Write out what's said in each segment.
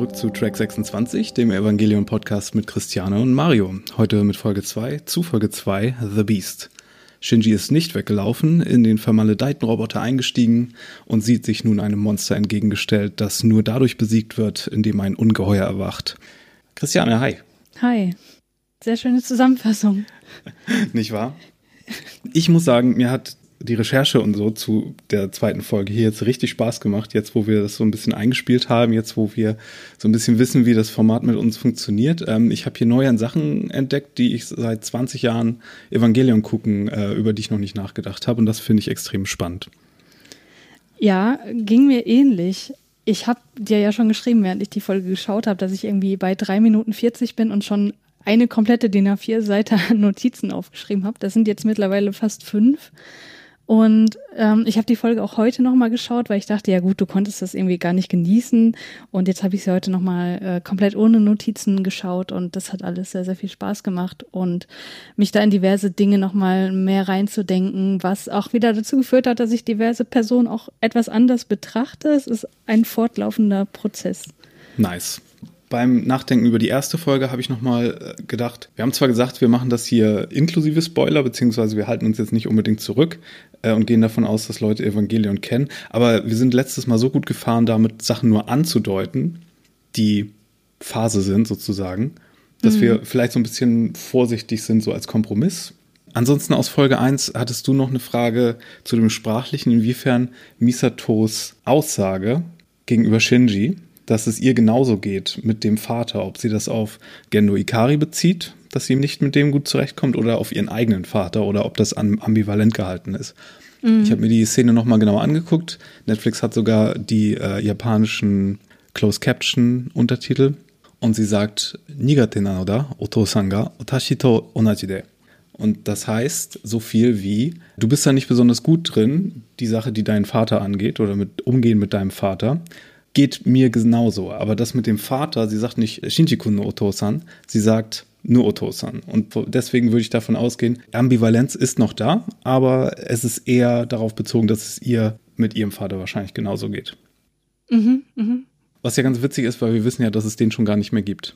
zurück zu Track 26, dem Evangelion Podcast mit Christiane und Mario. Heute mit Folge 2, zu Folge 2, The Beast. Shinji ist nicht weggelaufen, in den vermaledeiten Roboter eingestiegen und sieht sich nun einem Monster entgegengestellt, das nur dadurch besiegt wird, indem ein Ungeheuer erwacht. Christiane, hi. Hi. Sehr schöne Zusammenfassung. nicht wahr? Ich muss sagen, mir hat die Recherche und so zu der zweiten Folge hier jetzt richtig Spaß gemacht, jetzt wo wir das so ein bisschen eingespielt haben, jetzt wo wir so ein bisschen wissen, wie das Format mit uns funktioniert. Ähm, ich habe hier neue Sachen entdeckt, die ich seit 20 Jahren Evangelion gucken, äh, über die ich noch nicht nachgedacht habe und das finde ich extrem spannend. Ja, ging mir ähnlich. Ich habe dir ja schon geschrieben, während ich die Folge geschaut habe, dass ich irgendwie bei drei Minuten 40 bin und schon eine komplette DIN A4-Seite an Notizen aufgeschrieben habe. Das sind jetzt mittlerweile fast fünf. Und ähm, ich habe die Folge auch heute nochmal geschaut, weil ich dachte, ja gut, du konntest das irgendwie gar nicht genießen. Und jetzt habe ich sie heute nochmal äh, komplett ohne Notizen geschaut und das hat alles sehr, sehr viel Spaß gemacht und mich da in diverse Dinge nochmal mehr reinzudenken, was auch wieder dazu geführt hat, dass ich diverse Personen auch etwas anders betrachte. Es ist ein fortlaufender Prozess. Nice beim Nachdenken über die erste Folge habe ich nochmal äh, gedacht, wir haben zwar gesagt, wir machen das hier inklusive Spoiler, beziehungsweise wir halten uns jetzt nicht unbedingt zurück äh, und gehen davon aus, dass Leute Evangelion kennen, aber wir sind letztes Mal so gut gefahren, damit Sachen nur anzudeuten, die Phase sind sozusagen, dass mhm. wir vielleicht so ein bisschen vorsichtig sind, so als Kompromiss. Ansonsten aus Folge 1 hattest du noch eine Frage zu dem Sprachlichen, inwiefern Misatos Aussage gegenüber Shinji, dass es ihr genauso geht mit dem Vater, ob sie das auf Gendo Ikari bezieht, dass sie nicht mit dem gut zurechtkommt, oder auf ihren eigenen Vater, oder ob das ambivalent gehalten ist. Mhm. Ich habe mir die Szene nochmal genauer angeguckt. Netflix hat sogar die äh, japanischen Closed Caption Untertitel und sie sagt Nigate nanoda otosanga otashi to onajide. Und das heißt so viel wie, du bist da nicht besonders gut drin, die Sache, die deinen Vater angeht oder mit Umgehen mit deinem Vater geht mir genauso. Aber das mit dem Vater, sie sagt nicht Shinji-kun no Otosan, sie sagt nur Otosan. Und deswegen würde ich davon ausgehen, Ambivalenz ist noch da, aber es ist eher darauf bezogen, dass es ihr mit ihrem Vater wahrscheinlich genauso geht. Mhm, mh. Was ja ganz witzig ist, weil wir wissen ja, dass es den schon gar nicht mehr gibt.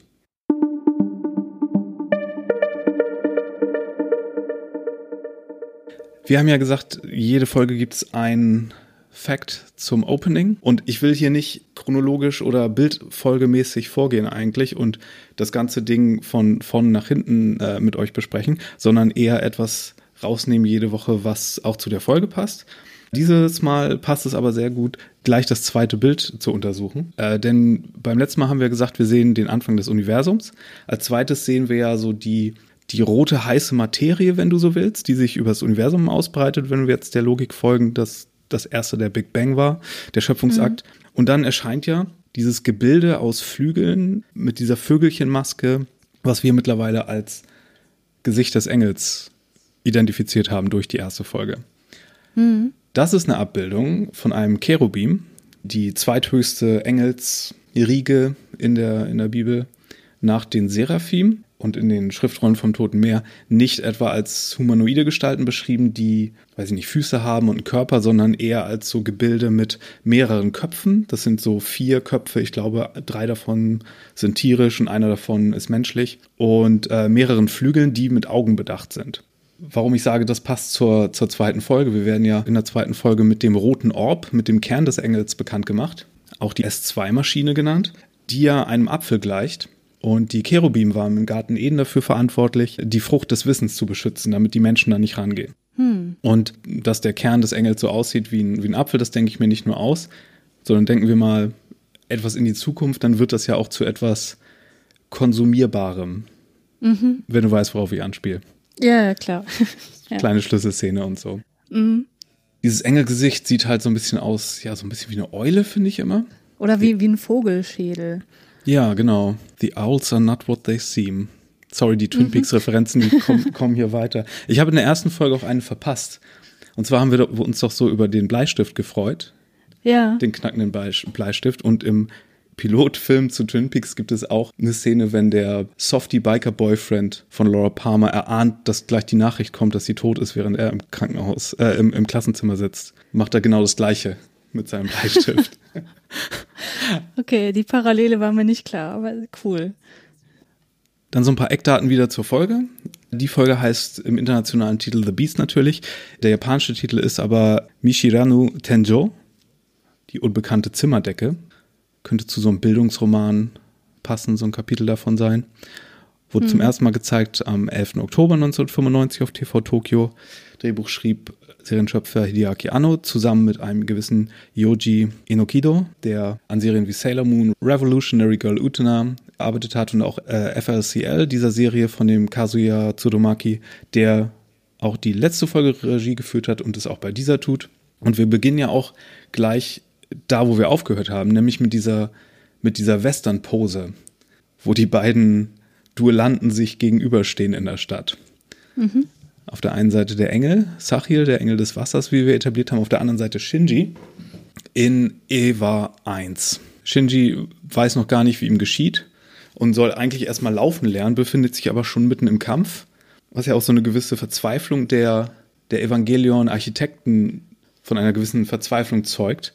Wir haben ja gesagt, jede Folge gibt es ein Fact zum Opening. Und ich will hier nicht chronologisch oder bildfolgemäßig vorgehen eigentlich und das ganze Ding von vorn nach hinten äh, mit euch besprechen, sondern eher etwas rausnehmen jede Woche, was auch zu der Folge passt. Dieses Mal passt es aber sehr gut, gleich das zweite Bild zu untersuchen. Äh, denn beim letzten Mal haben wir gesagt, wir sehen den Anfang des Universums. Als zweites sehen wir ja so die, die rote heiße Materie, wenn du so willst, die sich über das Universum ausbreitet, wenn wir jetzt der Logik folgen, dass das erste der Big Bang war, der Schöpfungsakt. Mhm. Und dann erscheint ja dieses Gebilde aus Flügeln mit dieser Vögelchenmaske, was wir mittlerweile als Gesicht des Engels identifiziert haben durch die erste Folge. Mhm. Das ist eine Abbildung von einem Cherubim, die zweithöchste Engelsriege in der, in der Bibel nach den Seraphim und in den Schriftrollen vom Toten Meer nicht etwa als humanoide Gestalten beschrieben, die, weiß ich nicht, Füße haben und einen Körper, sondern eher als so Gebilde mit mehreren Köpfen. Das sind so vier Köpfe, ich glaube, drei davon sind tierisch und einer davon ist menschlich und äh, mehreren Flügeln, die mit Augen bedacht sind. Warum ich sage, das passt zur, zur zweiten Folge. Wir werden ja in der zweiten Folge mit dem roten Orb, mit dem Kern des Engels bekannt gemacht, auch die S2-Maschine genannt, die ja einem Apfel gleicht und die Cherubim waren im Garten Eden dafür verantwortlich, die Frucht des Wissens zu beschützen, damit die Menschen da nicht rangehen. Hm. Und dass der Kern des Engels so aussieht wie ein, wie ein Apfel, das denke ich mir nicht nur aus, sondern denken wir mal etwas in die Zukunft, dann wird das ja auch zu etwas Konsumierbarem. Mhm. Wenn du weißt, worauf ich anspiele. Ja, klar. ja. Kleine Schlüsselszene und so. Mhm. Dieses Engelgesicht sieht halt so ein bisschen aus, ja, so ein bisschen wie eine Eule, finde ich immer. Oder wie, wie ein Vogelschädel. Ja, genau. The owls are not what they seem. Sorry, die Twin mhm. Peaks-Referenzen, die kommen, kommen hier weiter. Ich habe in der ersten Folge auch eine verpasst. Und zwar haben wir uns doch so über den Bleistift gefreut. Ja. Den knackenden Bleistift. Und im Pilotfilm zu Twin Peaks gibt es auch eine Szene, wenn der Softie Biker Boyfriend von Laura Palmer erahnt, dass gleich die Nachricht kommt, dass sie tot ist, während er im Krankenhaus, äh, im, im Klassenzimmer sitzt. Macht er genau das Gleiche mit seinem Bleistift. okay, die Parallele war mir nicht klar, aber cool. Dann so ein paar Eckdaten wieder zur Folge. Die Folge heißt im internationalen Titel The Beast natürlich. Der japanische Titel ist aber Mishiranu Tenjo, die unbekannte Zimmerdecke. Könnte zu so einem Bildungsroman passen, so ein Kapitel davon sein. Wurde hm. zum ersten Mal gezeigt am 11. Oktober 1995 auf TV Tokyo. Drehbuch schrieb Serienschöpfer Hideaki Anno zusammen mit einem gewissen Yoji Inokido, der an Serien wie Sailor Moon, Revolutionary Girl Utena gearbeitet hat und auch äh, FLCL, dieser Serie von dem Kazuya Tsudomaki, der auch die letzte Folge Regie geführt hat und es auch bei dieser tut. Und wir beginnen ja auch gleich da, wo wir aufgehört haben, nämlich mit dieser, mit dieser Western-Pose, wo die beiden Duellanten sich gegenüberstehen in der Stadt. Mhm. Auf der einen Seite der Engel, Sachil, der Engel des Wassers, wie wir etabliert haben, auf der anderen Seite Shinji in Eva 1. Shinji weiß noch gar nicht, wie ihm geschieht und soll eigentlich erstmal laufen lernen, befindet sich aber schon mitten im Kampf, was ja auch so eine gewisse Verzweiflung der, der Evangelion-Architekten von einer gewissen Verzweiflung zeugt.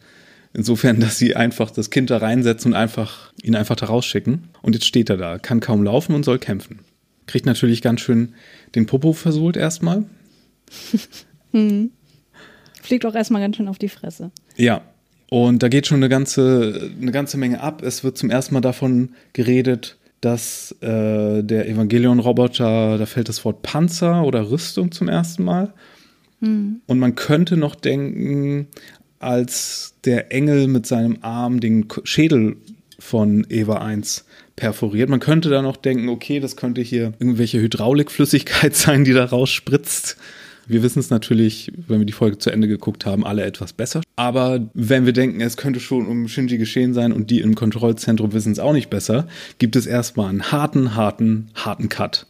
Insofern, dass sie einfach das Kind da reinsetzen und einfach, ihn einfach da rausschicken. Und jetzt steht er da, kann kaum laufen und soll kämpfen. Kriegt natürlich ganz schön den Popo versohlt erstmal. hm. Fliegt auch erstmal ganz schön auf die Fresse. Ja. Und da geht schon eine ganze, eine ganze Menge ab. Es wird zum ersten Mal davon geredet, dass äh, der Evangelion-Roboter, da fällt das Wort Panzer oder Rüstung zum ersten Mal. Hm. Und man könnte noch denken, als der Engel mit seinem Arm den Schädel von Eva 1 perforiert. Man könnte da noch denken, okay, das könnte hier irgendwelche Hydraulikflüssigkeit sein, die da rausspritzt. Wir wissen es natürlich, wenn wir die Folge zu Ende geguckt haben, alle etwas besser. Aber wenn wir denken, es könnte schon um Shinji geschehen sein und die im Kontrollzentrum wissen es auch nicht besser, gibt es erstmal einen harten, harten, harten Cut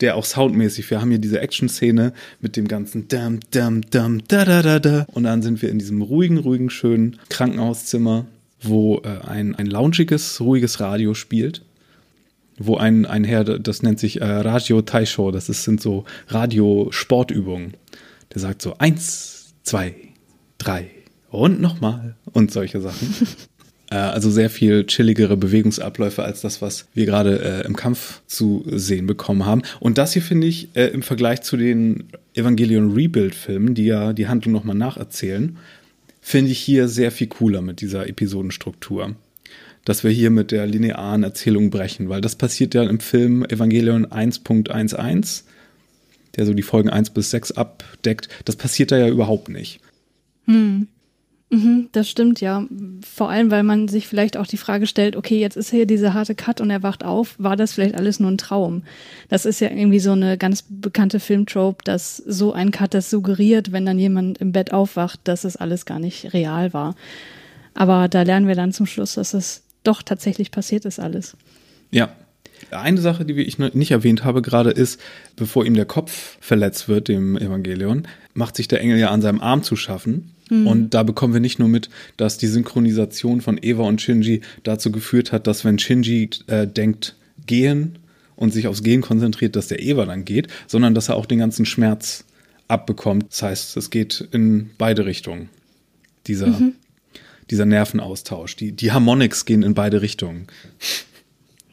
der auch soundmäßig, wir haben hier diese Action-Szene mit dem ganzen dam, dam, dam, da, da, da, da. Und dann sind wir in diesem ruhigen, ruhigen, schönen Krankenhauszimmer, wo äh, ein, ein launchiges, ruhiges Radio spielt. Wo ein, ein Herr, das nennt sich äh, Radio Taisho, das ist, sind so Radio-Sportübungen. Der sagt so eins, zwei, drei und nochmal und solche Sachen. Äh, also sehr viel chilligere Bewegungsabläufe als das, was wir gerade äh, im Kampf zu sehen bekommen haben. Und das hier finde ich äh, im Vergleich zu den Evangelion Rebuild-Filmen, die ja die Handlung nochmal nacherzählen, finde ich hier sehr viel cooler mit dieser Episodenstruktur. Dass wir hier mit der linearen Erzählung brechen, weil das passiert ja im Film Evangelion 1.11, der so die Folgen 1 bis 6 abdeckt. Das passiert da ja überhaupt nicht. Hm. Mhm, das stimmt, ja. Vor allem, weil man sich vielleicht auch die Frage stellt, okay, jetzt ist hier dieser harte Cut und er wacht auf, war das vielleicht alles nur ein Traum? Das ist ja irgendwie so eine ganz bekannte Filmtrope, dass so ein Cut das suggeriert, wenn dann jemand im Bett aufwacht, dass es alles gar nicht real war. Aber da lernen wir dann zum Schluss, dass es doch tatsächlich passiert ist alles. Ja, eine Sache, die ich nicht erwähnt habe gerade ist, bevor ihm der Kopf verletzt wird, dem Evangelion, macht sich der Engel ja an seinem Arm zu schaffen. Mhm. Und da bekommen wir nicht nur mit, dass die Synchronisation von Eva und Shinji dazu geführt hat, dass wenn Shinji äh, denkt, gehen und sich aufs Gehen konzentriert, dass der Eva dann geht, sondern dass er auch den ganzen Schmerz abbekommt. Das heißt, es geht in beide Richtungen. Dieser, mhm. Dieser Nervenaustausch. Die, die Harmonics gehen in beide Richtungen.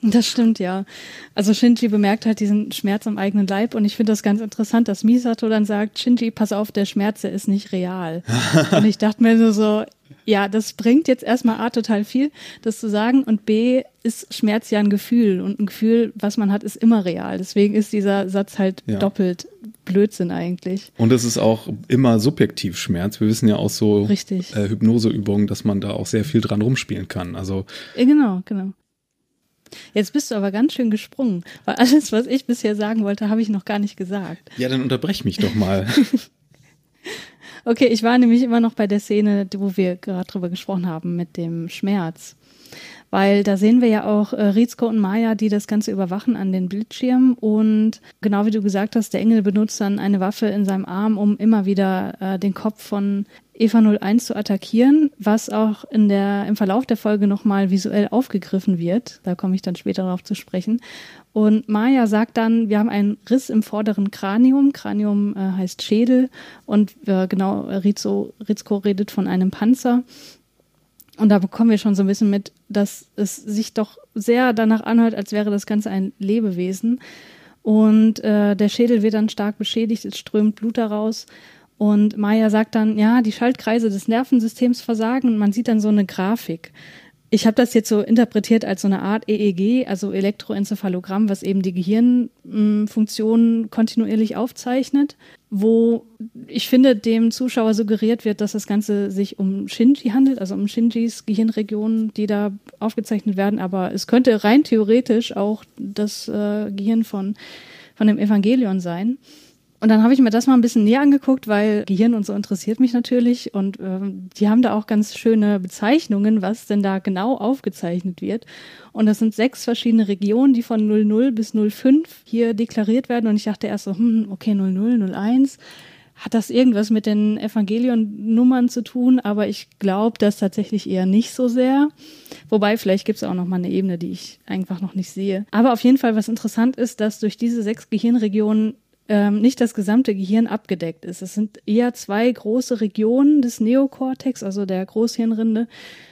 Das stimmt, ja. Also Shinji bemerkt halt diesen Schmerz am eigenen Leib und ich finde das ganz interessant, dass Misato dann sagt, Shinji, pass auf, der Schmerz, der ist nicht real. und ich dachte mir nur so, ja, das bringt jetzt erstmal A total viel, das zu sagen und B ist Schmerz ja ein Gefühl und ein Gefühl, was man hat, ist immer real. Deswegen ist dieser Satz halt ja. doppelt Blödsinn eigentlich. Und es ist auch immer subjektiv Schmerz. Wir wissen ja auch so Richtig. Äh, Hypnoseübungen, dass man da auch sehr viel dran rumspielen kann. Also genau, genau. Jetzt bist du aber ganz schön gesprungen, weil alles, was ich bisher sagen wollte, habe ich noch gar nicht gesagt. Ja, dann unterbrech mich doch mal. okay, ich war nämlich immer noch bei der Szene, wo wir gerade drüber gesprochen haben, mit dem Schmerz. Weil da sehen wir ja auch äh, Rizko und Maya, die das Ganze überwachen an den Bildschirmen. Und genau wie du gesagt hast, der Engel benutzt dann eine Waffe in seinem Arm, um immer wieder äh, den Kopf von Eva 01 zu attackieren, was auch in der, im Verlauf der Folge nochmal visuell aufgegriffen wird. Da komme ich dann später darauf zu sprechen. Und Maya sagt dann, wir haben einen Riss im vorderen Kranium. Kranium äh, heißt Schädel. Und äh, genau, Rizko redet von einem Panzer. Und da bekommen wir schon so ein bisschen mit, dass es sich doch sehr danach anhört, als wäre das Ganze ein Lebewesen. Und äh, der Schädel wird dann stark beschädigt, es strömt Blut daraus. Und Maya sagt dann, ja, die Schaltkreise des Nervensystems versagen und man sieht dann so eine Grafik. Ich habe das jetzt so interpretiert als so eine Art EEG, also Elektroenzephalogramm, was eben die Gehirnfunktionen kontinuierlich aufzeichnet, wo ich finde, dem Zuschauer suggeriert wird, dass das Ganze sich um Shinji handelt, also um Shinjis Gehirnregionen, die da aufgezeichnet werden. Aber es könnte rein theoretisch auch das äh, Gehirn von, von dem Evangelion sein. Und dann habe ich mir das mal ein bisschen näher angeguckt, weil Gehirn und so interessiert mich natürlich. Und äh, die haben da auch ganz schöne Bezeichnungen, was denn da genau aufgezeichnet wird. Und das sind sechs verschiedene Regionen, die von 00 bis 05 hier deklariert werden. Und ich dachte erst so, hm, okay, 00, 01. Hat das irgendwas mit den Evangelion-Nummern zu tun? Aber ich glaube das tatsächlich eher nicht so sehr. Wobei, vielleicht gibt es auch noch mal eine Ebene, die ich einfach noch nicht sehe. Aber auf jeden Fall, was interessant ist, dass durch diese sechs Gehirnregionen ähm, nicht das gesamte Gehirn abgedeckt ist. Es sind eher zwei große Regionen des Neokortex, also der Großhirnrinde,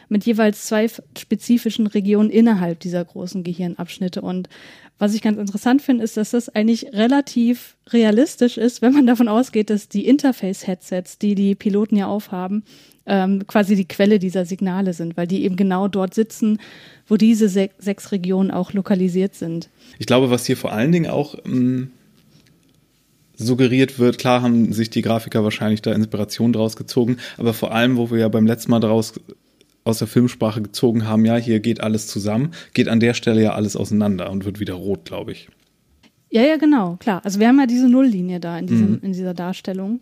mit jeweils zwei spezifischen Regionen innerhalb dieser großen Gehirnabschnitte. Und was ich ganz interessant finde, ist, dass das eigentlich relativ realistisch ist, wenn man davon ausgeht, dass die Interface-Headsets, die die Piloten ja aufhaben, ähm, quasi die Quelle dieser Signale sind, weil die eben genau dort sitzen, wo diese se sechs Regionen auch lokalisiert sind. Ich glaube, was hier vor allen Dingen auch ähm, suggeriert wird. Klar haben sich die Grafiker wahrscheinlich da Inspiration draus gezogen, aber vor allem, wo wir ja beim letzten Mal daraus aus der Filmsprache gezogen haben, ja, hier geht alles zusammen, geht an der Stelle ja alles auseinander und wird wieder rot, glaube ich. Ja, ja, genau, klar. Also wir haben ja diese Nulllinie da in, diesem, mhm. in dieser Darstellung.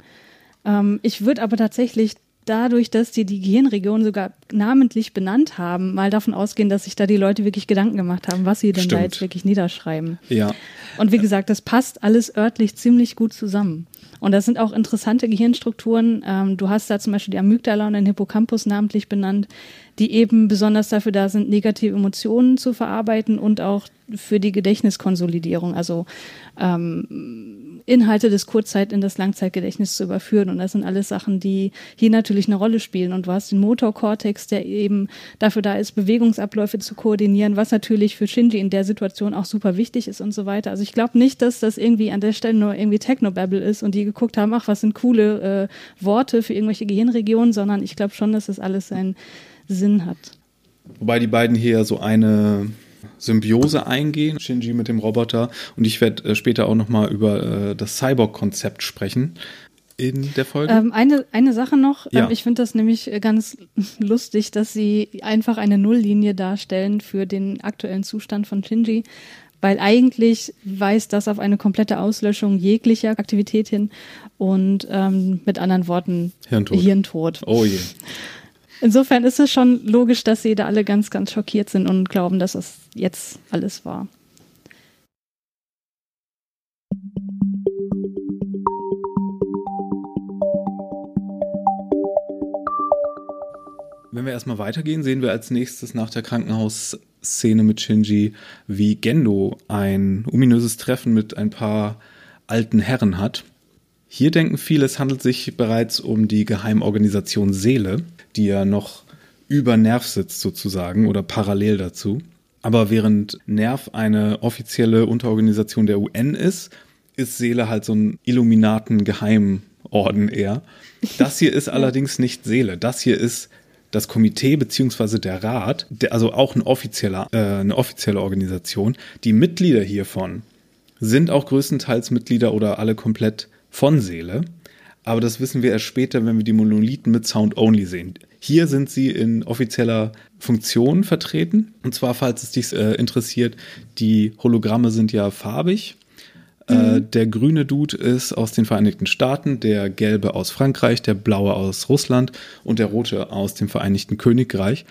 Ähm, ich würde aber tatsächlich dadurch, dass die die Gehirnregion sogar namentlich benannt haben, mal davon ausgehen, dass sich da die Leute wirklich Gedanken gemacht haben, was sie denn Stimmt. da jetzt wirklich niederschreiben. Ja. Und wie gesagt, das passt alles örtlich ziemlich gut zusammen. Und das sind auch interessante Gehirnstrukturen. Ähm, du hast da zum Beispiel die Amygdala und den Hippocampus namentlich benannt, die eben besonders dafür da sind, negative Emotionen zu verarbeiten und auch für die Gedächtniskonsolidierung, also ähm, Inhalte des Kurzzeit in das Langzeitgedächtnis zu überführen. Und das sind alles Sachen, die hier natürlich eine Rolle spielen. Und du hast den Motorkortex, der eben dafür da ist, Bewegungsabläufe zu koordinieren, was natürlich für Shinji in der Situation auch super wichtig ist und so weiter. Also ich glaube nicht, dass das irgendwie an der Stelle nur irgendwie Technobabble ist und die geguckt haben, ach, was sind coole äh, Worte für irgendwelche Gehirnregionen, sondern ich glaube schon, dass das alles seinen Sinn hat. Wobei die beiden hier so eine Symbiose eingehen, Shinji mit dem Roboter. Und ich werde äh, später auch nochmal über äh, das Cyborg-Konzept sprechen in der Folge. Ähm, eine, eine Sache noch. Ja. Ähm, ich finde das nämlich ganz lustig, dass sie einfach eine Nulllinie darstellen für den aktuellen Zustand von Shinji. Weil eigentlich weist das auf eine komplette Auslöschung jeglicher Aktivität hin und ähm, mit anderen Worten Hirntod. Hirntod. Oh je. Insofern ist es schon logisch, dass sie da alle ganz, ganz schockiert sind und glauben, dass es jetzt alles war. Wenn wir erstmal weitergehen, sehen wir als nächstes nach der Krankenhausszene mit Shinji, wie Gendo ein ominöses Treffen mit ein paar alten Herren hat. Hier denken viele, es handelt sich bereits um die Geheimorganisation Seele, die ja noch über Nerv sitzt sozusagen oder parallel dazu. Aber während Nerv eine offizielle Unterorganisation der UN ist, ist Seele halt so ein Illuminaten-Geheimorden eher. Das hier ist allerdings nicht Seele. Das hier ist das Komitee beziehungsweise der Rat, der, also auch ein offizieller, äh, eine offizielle Organisation. Die Mitglieder hiervon sind auch größtenteils Mitglieder oder alle komplett von Seele. Aber das wissen wir erst später, wenn wir die Monolithen mit Sound Only sehen. Hier sind sie in offizieller Funktion vertreten. Und zwar, falls es dich äh, interessiert, die Hologramme sind ja farbig. Äh, mhm. Äh, der grüne Dude ist aus den Vereinigten Staaten, der gelbe aus Frankreich, der blaue aus Russland und der rote aus dem Vereinigten Königreich.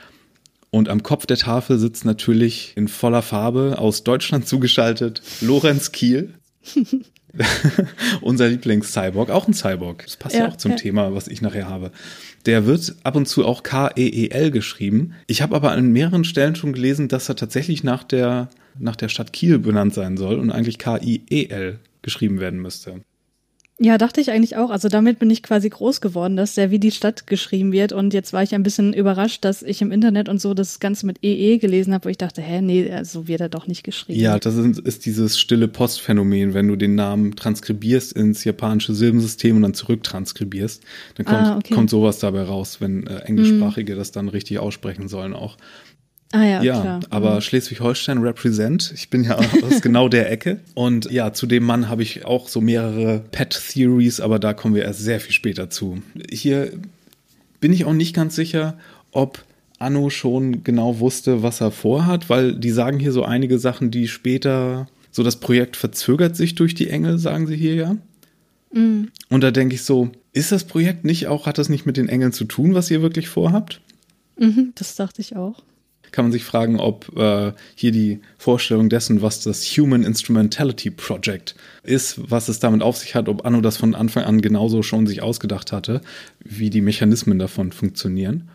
Und am Kopf der Tafel sitzt natürlich in voller Farbe aus Deutschland zugeschaltet Lorenz Kiel. Unser Lieblings-Cyborg, auch ein Cyborg. Das passt ja, ja auch zum ja. Thema, was ich nachher habe. Der wird ab und zu auch K-E-E-L geschrieben. Ich habe aber an mehreren Stellen schon gelesen, dass er tatsächlich nach der, nach der Stadt Kiel benannt sein soll und eigentlich K-I-E-L geschrieben werden müsste. Ja, dachte ich eigentlich auch. Also damit bin ich quasi groß geworden, dass der wie die Stadt geschrieben wird. Und jetzt war ich ein bisschen überrascht, dass ich im Internet und so das Ganze mit EE gelesen habe, wo ich dachte, hä, nee, so wird er doch nicht geschrieben. Ja, das ist, ist dieses stille Postphänomen, wenn du den Namen transkribierst ins japanische Silbensystem und dann zurücktranskribierst, dann kommt, ah, okay. kommt sowas dabei raus, wenn äh, Englischsprachige mhm. das dann richtig aussprechen sollen auch. Ah ja, ja klar. aber mhm. Schleswig-Holstein represent. Ich bin ja aus genau der Ecke. Und ja, zu dem Mann habe ich auch so mehrere Pet-Theories, aber da kommen wir erst sehr viel später zu. Hier bin ich auch nicht ganz sicher, ob Anno schon genau wusste, was er vorhat, weil die sagen hier so einige Sachen, die später, so das Projekt verzögert sich durch die Engel, sagen sie hier ja. Mhm. Und da denke ich so, ist das Projekt nicht auch, hat das nicht mit den Engeln zu tun, was ihr wirklich vorhabt? Mhm, das dachte ich auch kann man sich fragen, ob äh, hier die Vorstellung dessen, was das Human Instrumentality Project ist, was es damit auf sich hat, ob Anno das von Anfang an genauso schon sich ausgedacht hatte, wie die Mechanismen davon funktionieren.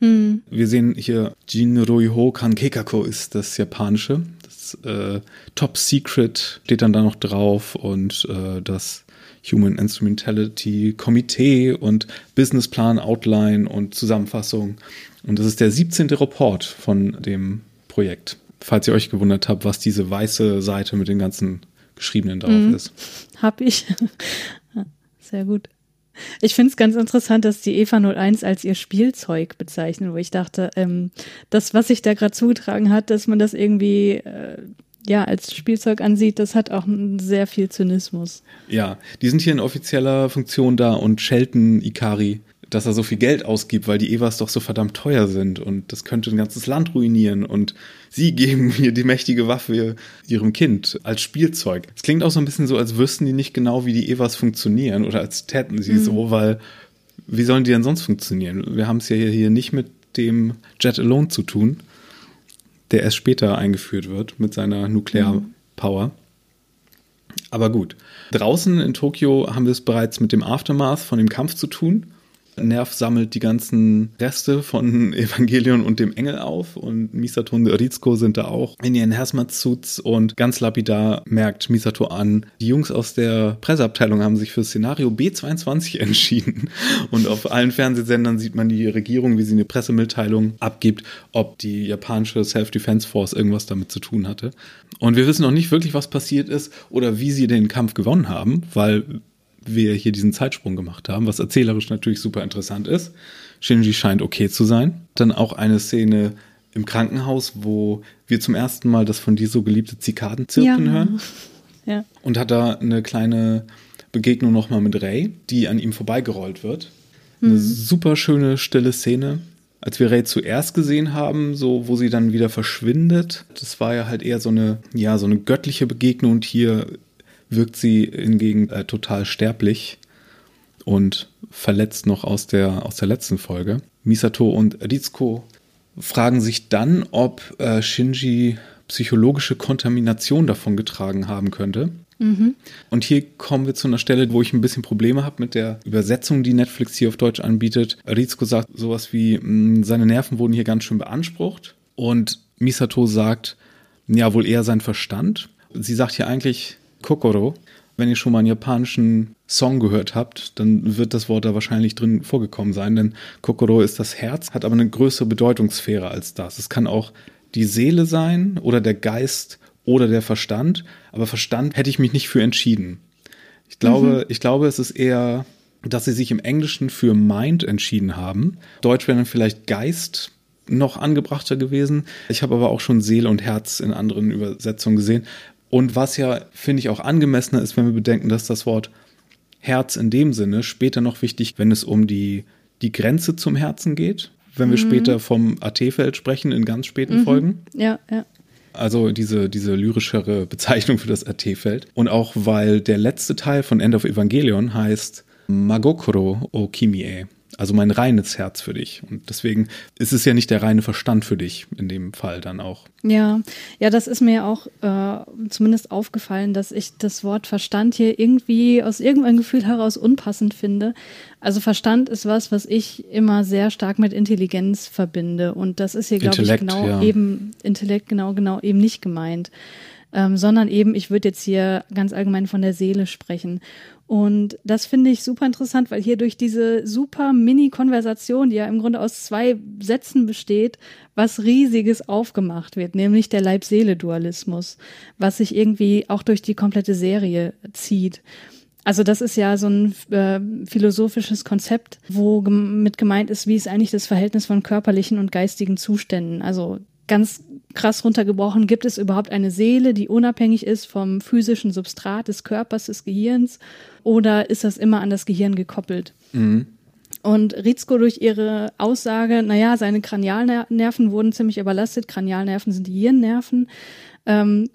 Hm. Wir sehen hier Jinroiho Kankekako ist das japanische. Das äh, Top Secret steht dann da noch drauf und äh, das Human Instrumentality Komitee und Businessplan, Outline und Zusammenfassung und das ist der 17. Report von dem Projekt. Falls ihr euch gewundert habt, was diese weiße Seite mit den ganzen Geschriebenen drauf mhm. ist. Hab ich. Sehr gut. Ich finde es ganz interessant, dass die Eva 01 als ihr Spielzeug bezeichnen, wo ich dachte, ähm, das, was sich da gerade zugetragen hat, dass man das irgendwie äh, ja als Spielzeug ansieht, das hat auch sehr viel Zynismus. Ja, die sind hier in offizieller Funktion da und schelten Ikari dass er so viel Geld ausgibt, weil die Evas doch so verdammt teuer sind und das könnte ein ganzes Land ruinieren und sie geben mir die mächtige Waffe ihrem Kind als Spielzeug. Es klingt auch so ein bisschen so, als wüssten die nicht genau, wie die Evas funktionieren oder als täten sie mhm. so, weil wie sollen die denn sonst funktionieren? Wir haben es ja hier nicht mit dem Jet Alone zu tun, der erst später eingeführt wird mit seiner Nuklearpower. Mhm. Aber gut. Draußen in Tokio haben wir es bereits mit dem Aftermath von dem Kampf zu tun. Nerv sammelt die ganzen Reste von Evangelion und dem Engel auf und Misato und Rizko sind da auch in ihren Hazmat-Suits und ganz lapidar merkt Misato an, die Jungs aus der Presseabteilung haben sich für Szenario B22 entschieden und auf allen Fernsehsendern sieht man die Regierung, wie sie eine Pressemitteilung abgibt, ob die japanische Self-Defense Force irgendwas damit zu tun hatte. Und wir wissen noch nicht wirklich, was passiert ist oder wie sie den Kampf gewonnen haben, weil wir hier diesen Zeitsprung gemacht haben, was erzählerisch natürlich super interessant ist. Shinji scheint okay zu sein. Dann auch eine Szene im Krankenhaus, wo wir zum ersten Mal das von dir so geliebte Zikadenzirpen ja. hören. Ja. Und hat da eine kleine Begegnung nochmal mit Ray, die an ihm vorbeigerollt wird. Eine mhm. super schöne, stille Szene. Als wir Ray zuerst gesehen haben, so wo sie dann wieder verschwindet, das war ja halt eher so eine, ja, so eine göttliche Begegnung und hier wirkt sie hingegen äh, total sterblich und verletzt noch aus der, aus der letzten Folge. Misato und Rizko fragen sich dann, ob äh, Shinji psychologische Kontamination davon getragen haben könnte. Mhm. Und hier kommen wir zu einer Stelle, wo ich ein bisschen Probleme habe mit der Übersetzung, die Netflix hier auf Deutsch anbietet. Rizko sagt sowas wie, mh, seine Nerven wurden hier ganz schön beansprucht. Und Misato sagt, ja, wohl eher sein Verstand. Sie sagt hier eigentlich, Kokoro. Wenn ihr schon mal einen japanischen Song gehört habt, dann wird das Wort da wahrscheinlich drin vorgekommen sein, denn Kokoro ist das Herz, hat aber eine größere Bedeutungssphäre als das. Es kann auch die Seele sein oder der Geist oder der Verstand, aber Verstand hätte ich mich nicht für entschieden. Ich glaube, mhm. ich glaube, es ist eher, dass sie sich im Englischen für Mind entschieden haben. Deutsch wäre dann vielleicht Geist noch angebrachter gewesen. Ich habe aber auch schon Seele und Herz in anderen Übersetzungen gesehen. Und was ja, finde ich, auch angemessener ist, wenn wir bedenken, dass das Wort Herz in dem Sinne später noch wichtig, wenn es um die, die Grenze zum Herzen geht, wenn wir mhm. später vom AT-Feld sprechen in ganz späten mhm. Folgen. Ja, ja. Also diese, diese lyrischere Bezeichnung für das AT-Feld. Und auch weil der letzte Teil von End of Evangelion heißt Magokoro o Kimie also mein reines Herz für dich. Und deswegen ist es ja nicht der reine Verstand für dich in dem Fall dann auch. Ja, ja, das ist mir auch äh, zumindest aufgefallen, dass ich das Wort Verstand hier irgendwie aus irgendeinem Gefühl heraus unpassend finde. Also Verstand ist was, was ich immer sehr stark mit Intelligenz verbinde. Und das ist hier, glaube ich, genau ja. eben, Intellekt genau, genau eben nicht gemeint. Ähm, sondern eben, ich würde jetzt hier ganz allgemein von der Seele sprechen. Und das finde ich super interessant, weil hier durch diese super Mini-Konversation, die ja im Grunde aus zwei Sätzen besteht, was Riesiges aufgemacht wird, nämlich der Leib-Seele-Dualismus, was sich irgendwie auch durch die komplette Serie zieht. Also das ist ja so ein äh, philosophisches Konzept, wo gem mit gemeint ist, wie ist eigentlich das Verhältnis von körperlichen und geistigen Zuständen. Also ganz krass runtergebrochen, gibt es überhaupt eine Seele, die unabhängig ist vom physischen Substrat des Körpers, des Gehirns, oder ist das immer an das Gehirn gekoppelt? Mhm. Und Rizko durch ihre Aussage, naja, seine Kranialnerven wurden ziemlich überlastet, Kranialnerven sind die Hirnnerven, ähm,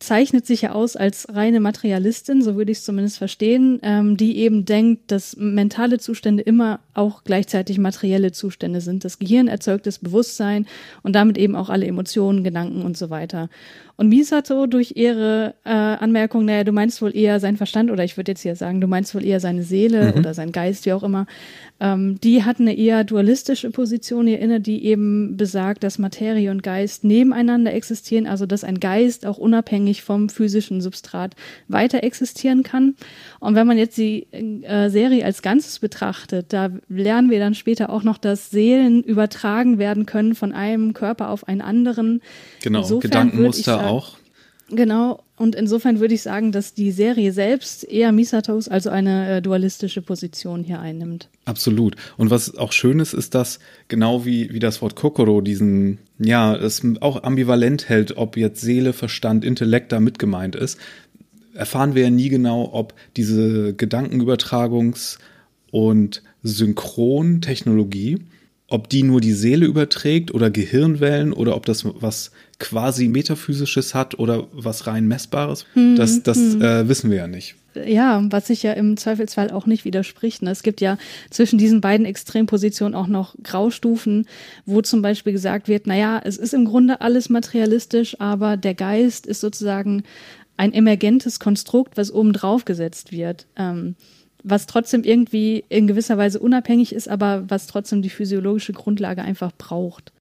zeichnet sich ja aus als reine Materialistin, so würde ich es zumindest verstehen, ähm, die eben denkt, dass mentale Zustände immer auch gleichzeitig materielle Zustände sind. Das Gehirn erzeugt das Bewusstsein und damit eben auch alle Emotionen, Gedanken und so weiter. Und Misato durch ihre äh, Anmerkung, naja, du meinst wohl eher sein Verstand oder ich würde jetzt hier sagen, du meinst wohl eher seine Seele mhm. oder sein Geist, wie auch immer, ähm, die hat eine eher dualistische Position hier inne, die eben besagt, dass Materie und Geist nebeneinander existieren, also dass ein Geist auch unabhängig vom physischen Substrat weiter existieren kann. Und wenn man jetzt die äh, Serie als Ganzes betrachtet, da lernen wir dann später auch noch, dass Seelen übertragen werden können von einem Körper auf einen anderen. Genau, Insofern Gedankenmuster auch. Genau, und insofern würde ich sagen, dass die Serie selbst eher Misatos, also eine äh, dualistische Position hier einnimmt. Absolut. Und was auch schön ist, ist, dass genau wie, wie das Wort Kokoro diesen, ja, es auch ambivalent hält, ob jetzt Seele, Verstand, Intellekt da mit gemeint ist, erfahren wir ja nie genau, ob diese Gedankenübertragungs- und Synchrontechnologie ob die nur die Seele überträgt oder Gehirnwellen oder ob das was quasi metaphysisches hat oder was rein messbares, hm, das, das hm. äh, wissen wir ja nicht. Ja, was sich ja im Zweifelsfall auch nicht widerspricht. Ne? Es gibt ja zwischen diesen beiden Extrempositionen auch noch Graustufen, wo zum Beispiel gesagt wird, naja, es ist im Grunde alles materialistisch, aber der Geist ist sozusagen ein emergentes Konstrukt, was oben drauf gesetzt wird. Ähm, was trotzdem irgendwie in gewisser Weise unabhängig ist, aber was trotzdem die physiologische Grundlage einfach braucht.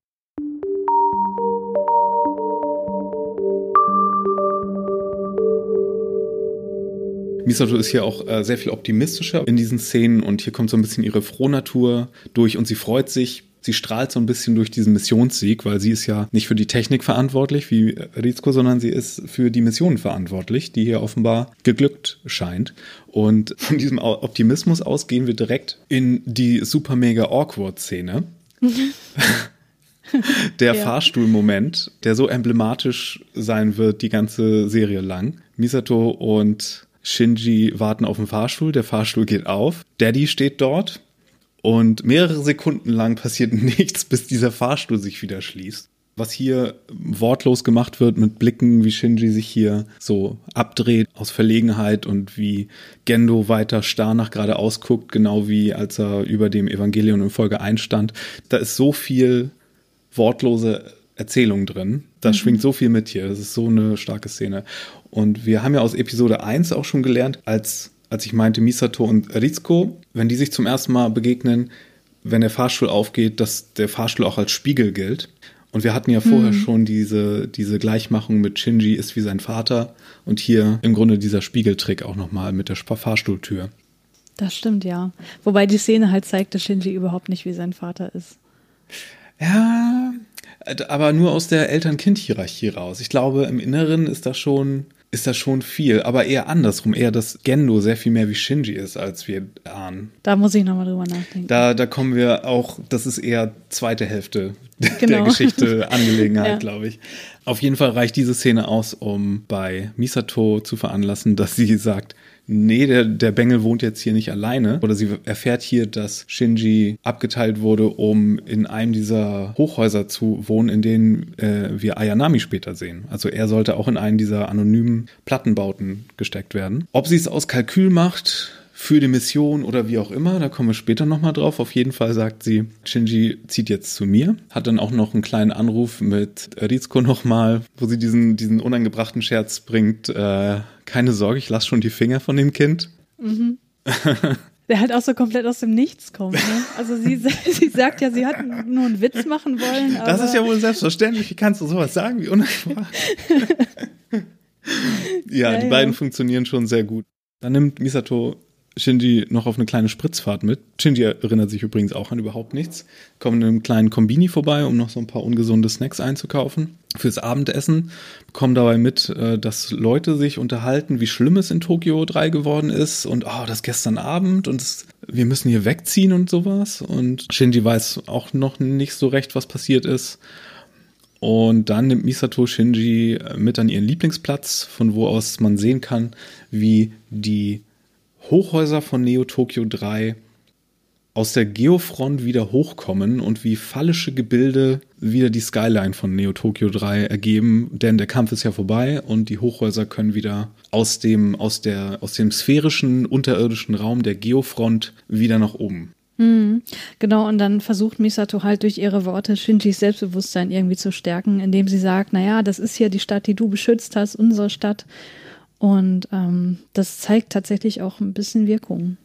Misato ist hier auch äh, sehr viel optimistischer in diesen Szenen und hier kommt so ein bisschen ihre Frohnatur durch und sie freut sich sie strahlt so ein bisschen durch diesen Missionssieg, weil sie ist ja nicht für die Technik verantwortlich wie Rizko, sondern sie ist für die Mission verantwortlich, die hier offenbar geglückt scheint. Und von diesem Optimismus aus gehen wir direkt in die super mega awkward Szene. der ja. Fahrstuhlmoment, der so emblematisch sein wird die ganze Serie lang. Misato und Shinji warten auf den Fahrstuhl, der Fahrstuhl geht auf. Daddy steht dort, und mehrere Sekunden lang passiert nichts, bis dieser Fahrstuhl sich wieder schließt. Was hier wortlos gemacht wird mit Blicken, wie Shinji sich hier so abdreht aus Verlegenheit und wie Gendo weiter starr nach geradeaus guckt, genau wie als er über dem Evangelion in Folge 1 stand. Da ist so viel wortlose Erzählung drin. Da mhm. schwingt so viel mit hier. Das ist so eine starke Szene. Und wir haben ja aus Episode 1 auch schon gelernt, als als ich meinte Misato und Rizko, wenn die sich zum ersten Mal begegnen, wenn der Fahrstuhl aufgeht, dass der Fahrstuhl auch als Spiegel gilt. Und wir hatten ja vorher mhm. schon diese, diese Gleichmachung mit Shinji ist wie sein Vater und hier im Grunde dieser Spiegeltrick auch nochmal mit der Fahrstuhltür. Das stimmt, ja. Wobei die Szene halt zeigt, dass Shinji überhaupt nicht wie sein Vater ist. Ja, aber nur aus der Eltern-Kind-Hierarchie raus. Ich glaube, im Inneren ist das schon ist das schon viel, aber eher andersrum, eher dass Gendo sehr viel mehr wie Shinji ist, als wir ahnen. Da muss ich nochmal drüber nachdenken. Da, da kommen wir auch, das ist eher zweite Hälfte genau. der Geschichte, Angelegenheit, ja. glaube ich. Auf jeden Fall reicht diese Szene aus, um bei Misato zu veranlassen, dass sie sagt, nee, der, der Bengel wohnt jetzt hier nicht alleine. Oder sie erfährt hier, dass Shinji abgeteilt wurde, um in einem dieser Hochhäuser zu wohnen, in denen äh, wir Ayanami später sehen. Also er sollte auch in einen dieser anonymen Plattenbauten gesteckt werden. Ob sie es aus Kalkül macht, für die Mission oder wie auch immer, da kommen wir später nochmal drauf. Auf jeden Fall sagt sie, Shinji zieht jetzt zu mir, hat dann auch noch einen kleinen Anruf mit Rizko nochmal, wo sie diesen, diesen unangebrachten Scherz bringt, äh, keine Sorge, ich lasse schon die Finger von dem Kind. Mhm. Der halt auch so komplett aus dem Nichts kommt. Ne? Also sie, sie sagt ja, sie hat nur einen Witz machen wollen. das ist ja wohl selbstverständlich. Wie kannst du sowas sagen? Wie unangebracht. ja, ja, die ja. beiden funktionieren schon sehr gut. Dann nimmt Misato Shinji noch auf eine kleine Spritzfahrt mit. Shinji erinnert sich übrigens auch an überhaupt nichts. Kommen in einem kleinen Kombini vorbei, um noch so ein paar ungesunde Snacks einzukaufen fürs Abendessen. Bekommen dabei mit, äh, dass Leute sich unterhalten, wie schlimm es in Tokio 3 geworden ist und oh, das gestern Abend und es, wir müssen hier wegziehen und sowas. Und Shinji weiß auch noch nicht so recht, was passiert ist. Und dann nimmt Misato Shinji äh, mit an ihren Lieblingsplatz, von wo aus man sehen kann, wie die Hochhäuser von Neo Tokyo 3 aus der Geofront wieder hochkommen und wie fallische Gebilde wieder die Skyline von Neo Tokyo 3 ergeben, denn der Kampf ist ja vorbei und die Hochhäuser können wieder aus dem, aus der, aus dem sphärischen, unterirdischen Raum der Geofront wieder nach oben. Hm, genau, und dann versucht Misato halt durch ihre Worte Shinjis Selbstbewusstsein irgendwie zu stärken, indem sie sagt, naja, das ist hier die Stadt, die du beschützt hast, unsere Stadt. Und ähm, das zeigt tatsächlich auch ein bisschen Wirkung.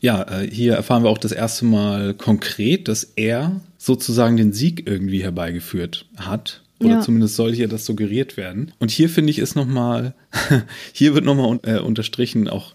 Ja, äh, hier erfahren wir auch das erste Mal konkret, dass er sozusagen den Sieg irgendwie herbeigeführt hat. Oder ja. zumindest soll hier das suggeriert werden. Und hier finde ich es nochmal, hier wird nochmal äh, unterstrichen, auch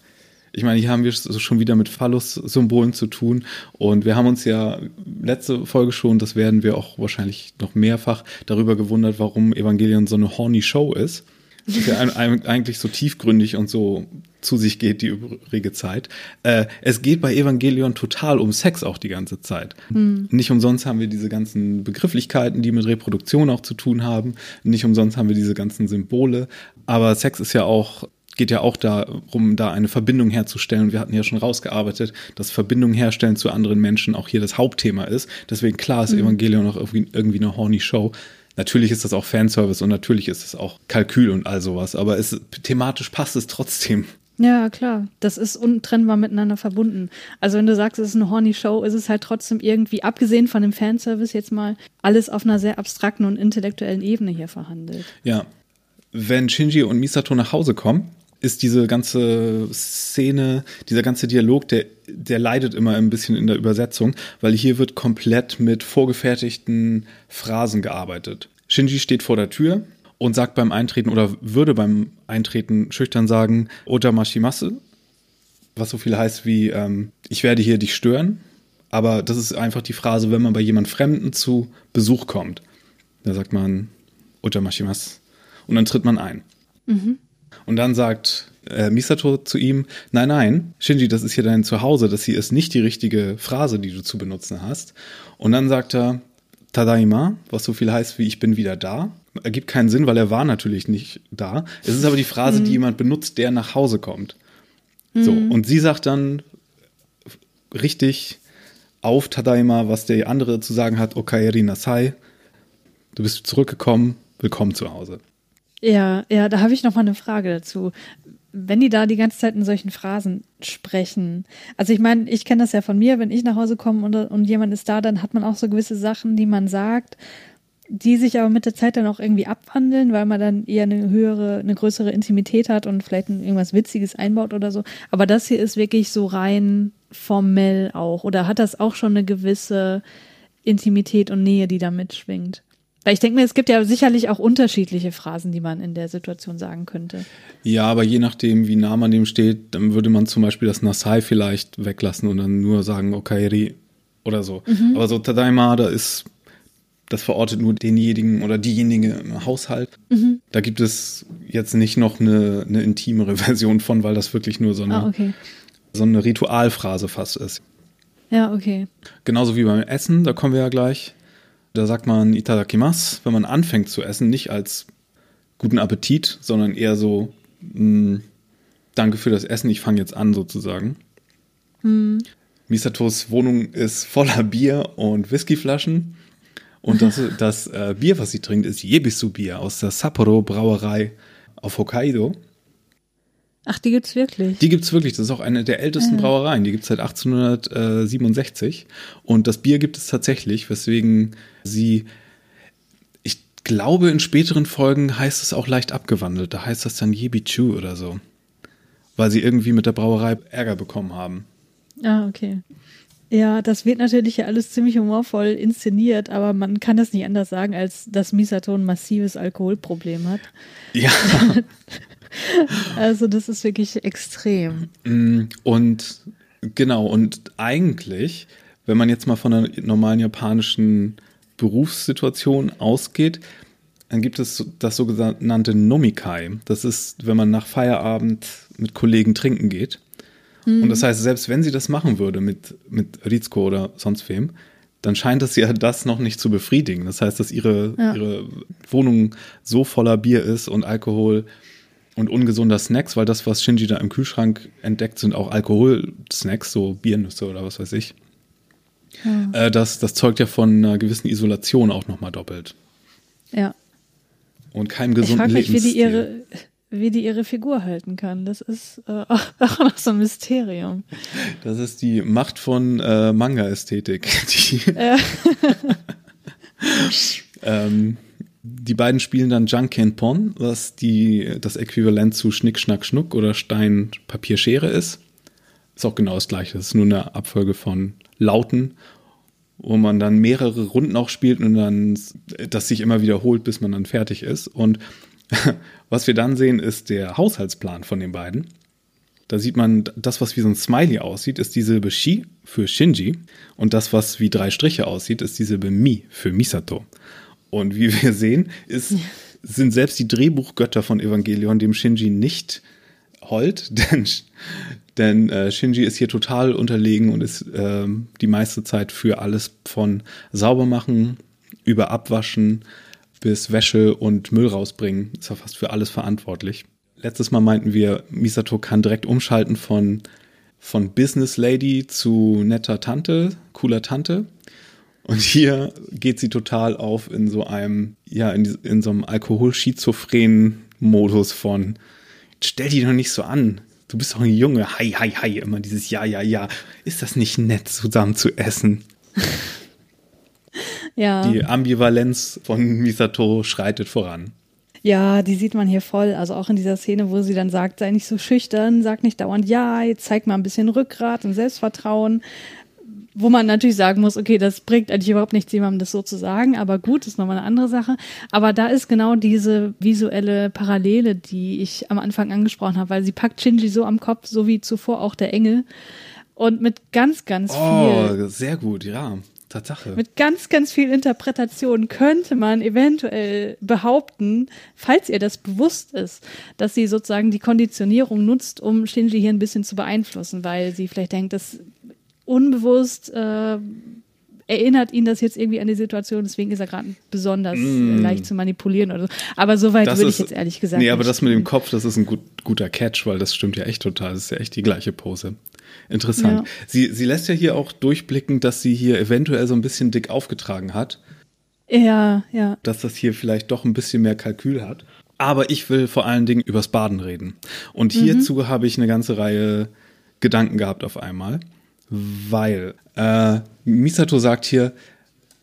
ich meine, hier haben wir es schon wieder mit Phallus-Symbolen zu tun. Und wir haben uns ja letzte Folge schon, das werden wir auch wahrscheinlich noch mehrfach, darüber gewundert, warum Evangelion so eine horny Show ist der eigentlich so tiefgründig und so zu sich geht die übrige Zeit. Äh, es geht bei Evangelion total um Sex auch die ganze Zeit. Hm. Nicht umsonst haben wir diese ganzen Begrifflichkeiten, die mit Reproduktion auch zu tun haben. Nicht umsonst haben wir diese ganzen Symbole. Aber Sex ist ja auch geht ja auch darum, da eine Verbindung herzustellen. Wir hatten ja schon rausgearbeitet, dass Verbindung herstellen zu anderen Menschen auch hier das Hauptthema ist. Deswegen klar ist mhm. Evangelion auch irgendwie, irgendwie eine horny Show. Natürlich ist das auch Fanservice und natürlich ist es auch Kalkül und all sowas, aber es, thematisch passt es trotzdem. Ja, klar. Das ist untrennbar miteinander verbunden. Also wenn du sagst, es ist eine horny Show, ist es halt trotzdem irgendwie, abgesehen von dem Fanservice jetzt mal, alles auf einer sehr abstrakten und intellektuellen Ebene hier verhandelt. Ja. Wenn Shinji und Misato nach Hause kommen, ist diese ganze Szene, dieser ganze Dialog, der, der leidet immer ein bisschen in der Übersetzung, weil hier wird komplett mit vorgefertigten Phrasen gearbeitet. Shinji steht vor der Tür und sagt beim Eintreten oder würde beim Eintreten schüchtern sagen, Ojamashimasu, was so viel heißt wie, ähm, ich werde hier dich stören. Aber das ist einfach die Phrase, wenn man bei jemand Fremden zu Besuch kommt. Da sagt man Ojamashimasu und dann tritt man ein. Mhm. Und dann sagt äh, Misato zu ihm, nein, nein, Shinji, das ist hier dein Zuhause, das hier ist nicht die richtige Phrase, die du zu benutzen hast. Und dann sagt er, Tadaima, was so viel heißt wie ich bin wieder da. Ergibt keinen Sinn, weil er war natürlich nicht da. Es ist aber die Phrase, mhm. die jemand benutzt, der nach Hause kommt. Mhm. So, und sie sagt dann richtig auf Tadaima, was der andere zu sagen hat, Okaeri Nasai, du bist zurückgekommen, willkommen zu Hause. Ja, ja, da habe ich noch mal eine Frage dazu. Wenn die da die ganze Zeit in solchen Phrasen sprechen, also ich meine, ich kenne das ja von mir, wenn ich nach Hause komme und, und jemand ist da, dann hat man auch so gewisse Sachen, die man sagt, die sich aber mit der Zeit dann auch irgendwie abwandeln, weil man dann eher eine höhere, eine größere Intimität hat und vielleicht irgendwas Witziges einbaut oder so. Aber das hier ist wirklich so rein formell auch. Oder hat das auch schon eine gewisse Intimität und Nähe, die da mitschwingt? Weil ich denke mir, es gibt ja sicherlich auch unterschiedliche Phrasen, die man in der Situation sagen könnte. Ja, aber je nachdem, wie nah man dem steht, dann würde man zum Beispiel das Nasai vielleicht weglassen und dann nur sagen Okairi oder so. Mhm. Aber so Tadaima, da ist, das verortet nur denjenigen oder diejenige im Haushalt. Mhm. Da gibt es jetzt nicht noch eine, eine intimere Version von, weil das wirklich nur so eine, ah, okay. so eine Ritualphrase fast ist. Ja, okay. Genauso wie beim Essen, da kommen wir ja gleich. Da sagt man Itadakimasu, wenn man anfängt zu essen, nicht als guten Appetit, sondern eher so, mh, hm, danke für das Essen, ich fange jetzt an sozusagen. Hm. Misatos Wohnung ist voller Bier und Whiskyflaschen. Und das, das äh, Bier, was sie trinkt, ist Jebisu-Bier aus der Sapporo Brauerei auf Hokkaido. Ach, die gibt's wirklich? Die gibt's wirklich. Das ist auch eine der ältesten ah. Brauereien. Die gibt's seit 1867. Und das Bier gibt es tatsächlich, weswegen sie, ich glaube, in späteren Folgen heißt es auch leicht abgewandelt. Da heißt das dann Yebichu oder so. Weil sie irgendwie mit der Brauerei Ärger bekommen haben. Ah, okay. Ja, das wird natürlich ja alles ziemlich humorvoll inszeniert, aber man kann das nicht anders sagen, als dass Misato ein massives Alkoholproblem hat. Ja. Also das ist wirklich extrem. Mm, und Genau, und eigentlich, wenn man jetzt mal von einer normalen japanischen Berufssituation ausgeht, dann gibt es das sogenannte Nomikai. Das ist, wenn man nach Feierabend mit Kollegen trinken geht. Mhm. Und das heißt, selbst wenn sie das machen würde mit, mit Rizko oder sonst wem, dann scheint es ja das noch nicht zu befriedigen. Das heißt, dass ihre, ja. ihre Wohnung so voller Bier ist und Alkohol und ungesunder Snacks, weil das, was Shinji da im Kühlschrank entdeckt, sind auch Alkoholsnacks, so Biernüsse oder was weiß ich. Ja. Äh, das, das zeugt ja von einer gewissen Isolation auch nochmal doppelt. Ja. Und keinem gesunden ich mich, Lebensstil. Wie die, ihre, wie die ihre Figur halten kann. Das ist äh, auch noch so ein Mysterium. Das ist die Macht von äh, Manga-Ästhetik. Die, ja. ähm, die beiden spielen dann Junkin Pon, was die, das Äquivalent zu Schnick, Schnack, Schnuck oder Stein, Papier, Schere ist. Ist auch genau das gleiche. Das ist nur eine Abfolge von Lauten, wo man dann mehrere Runden auch spielt und dann das sich immer wiederholt, bis man dann fertig ist. Und was wir dann sehen, ist der Haushaltsplan von den beiden. Da sieht man, das, was wie so ein Smiley aussieht, ist die Silbe Shi für Shinji. Und das, was wie drei Striche aussieht, ist die Silbe Mi für Misato. Und wie wir sehen, ist, sind selbst die Drehbuchgötter von Evangelion dem Shinji nicht hold, denn, denn äh, Shinji ist hier total unterlegen und ist äh, die meiste Zeit für alles von Saubermachen über Abwaschen bis Wäsche und Müll rausbringen. Ist ja fast für alles verantwortlich. Letztes Mal meinten wir, Misato kann direkt umschalten von, von Business Lady zu netter Tante, cooler Tante. Und hier geht sie total auf in so einem, ja, in, in so einem alkoholschizophrenen Modus von, stell dich doch nicht so an. Du bist doch ein Junge. Hi, hi, hi. Immer dieses Ja, ja, ja. Ist das nicht nett, zusammen zu essen? ja. Die Ambivalenz von Misato schreitet voran. Ja, die sieht man hier voll. Also auch in dieser Szene, wo sie dann sagt, sei nicht so schüchtern, sag nicht dauernd ja, jetzt zeig mal ein bisschen Rückgrat und Selbstvertrauen. Wo man natürlich sagen muss, okay, das bringt eigentlich überhaupt nichts, jemandem das so zu sagen, aber gut, ist nochmal eine andere Sache. Aber da ist genau diese visuelle Parallele, die ich am Anfang angesprochen habe, weil sie packt Shinji so am Kopf, so wie zuvor auch der Engel. Und mit ganz, ganz oh, viel. Oh, sehr gut, ja. Tatsache. Mit ganz, ganz viel Interpretation könnte man eventuell behaupten, falls ihr das bewusst ist, dass sie sozusagen die Konditionierung nutzt, um Shinji hier ein bisschen zu beeinflussen, weil sie vielleicht denkt, dass unbewusst äh, erinnert ihn das jetzt irgendwie an die Situation, deswegen ist er gerade besonders mm. leicht zu manipulieren oder so. Aber soweit würde ich jetzt ehrlich gesagt. Nee, aber das mit dem Kopf, das ist ein gut, guter Catch, weil das stimmt ja echt total. Das ist ja echt die gleiche Pose. Interessant. Ja. Sie, sie lässt ja hier auch durchblicken, dass sie hier eventuell so ein bisschen dick aufgetragen hat. Ja, ja. Dass das hier vielleicht doch ein bisschen mehr Kalkül hat. Aber ich will vor allen Dingen übers Baden reden. Und mhm. hierzu habe ich eine ganze Reihe Gedanken gehabt auf einmal weil äh, Misato sagt hier,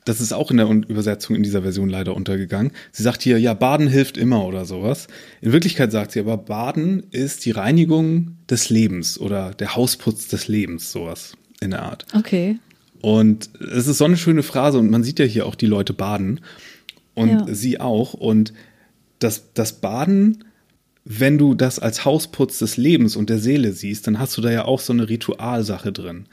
das ist auch in der Übersetzung in dieser Version leider untergegangen. Sie sagt hier, ja, Baden hilft immer oder sowas. In Wirklichkeit sagt sie aber, Baden ist die Reinigung des Lebens oder der Hausputz des Lebens, sowas in der Art. Okay. Und es ist so eine schöne Phrase und man sieht ja hier auch die Leute baden und ja. sie auch. Und das, das Baden wenn du das als Hausputz des Lebens und der Seele siehst, dann hast du da ja auch so eine Ritualsache drin.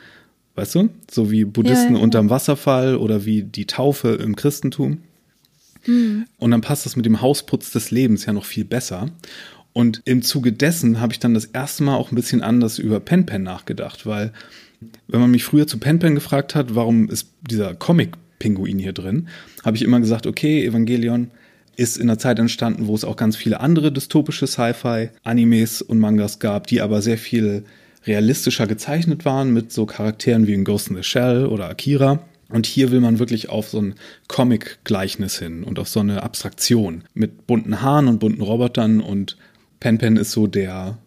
Weißt du? So wie Buddhisten ja, ja. unterm Wasserfall oder wie die Taufe im Christentum. Mhm. Und dann passt das mit dem Hausputz des Lebens ja noch viel besser. Und im Zuge dessen habe ich dann das erste Mal auch ein bisschen anders über Pen Pen nachgedacht, weil wenn man mich früher zu Pen Pen gefragt hat, warum ist dieser Comic-Pinguin hier drin, habe ich immer gesagt, okay, Evangelion, ist in einer Zeit entstanden, wo es auch ganz viele andere dystopische Sci-Fi-Animes und Mangas gab, die aber sehr viel realistischer gezeichnet waren mit so Charakteren wie in Ghost in the Shell oder Akira. Und hier will man wirklich auf so ein Comic-Gleichnis hin und auf so eine Abstraktion mit bunten Haaren und bunten Robotern und Pen Pen ist so der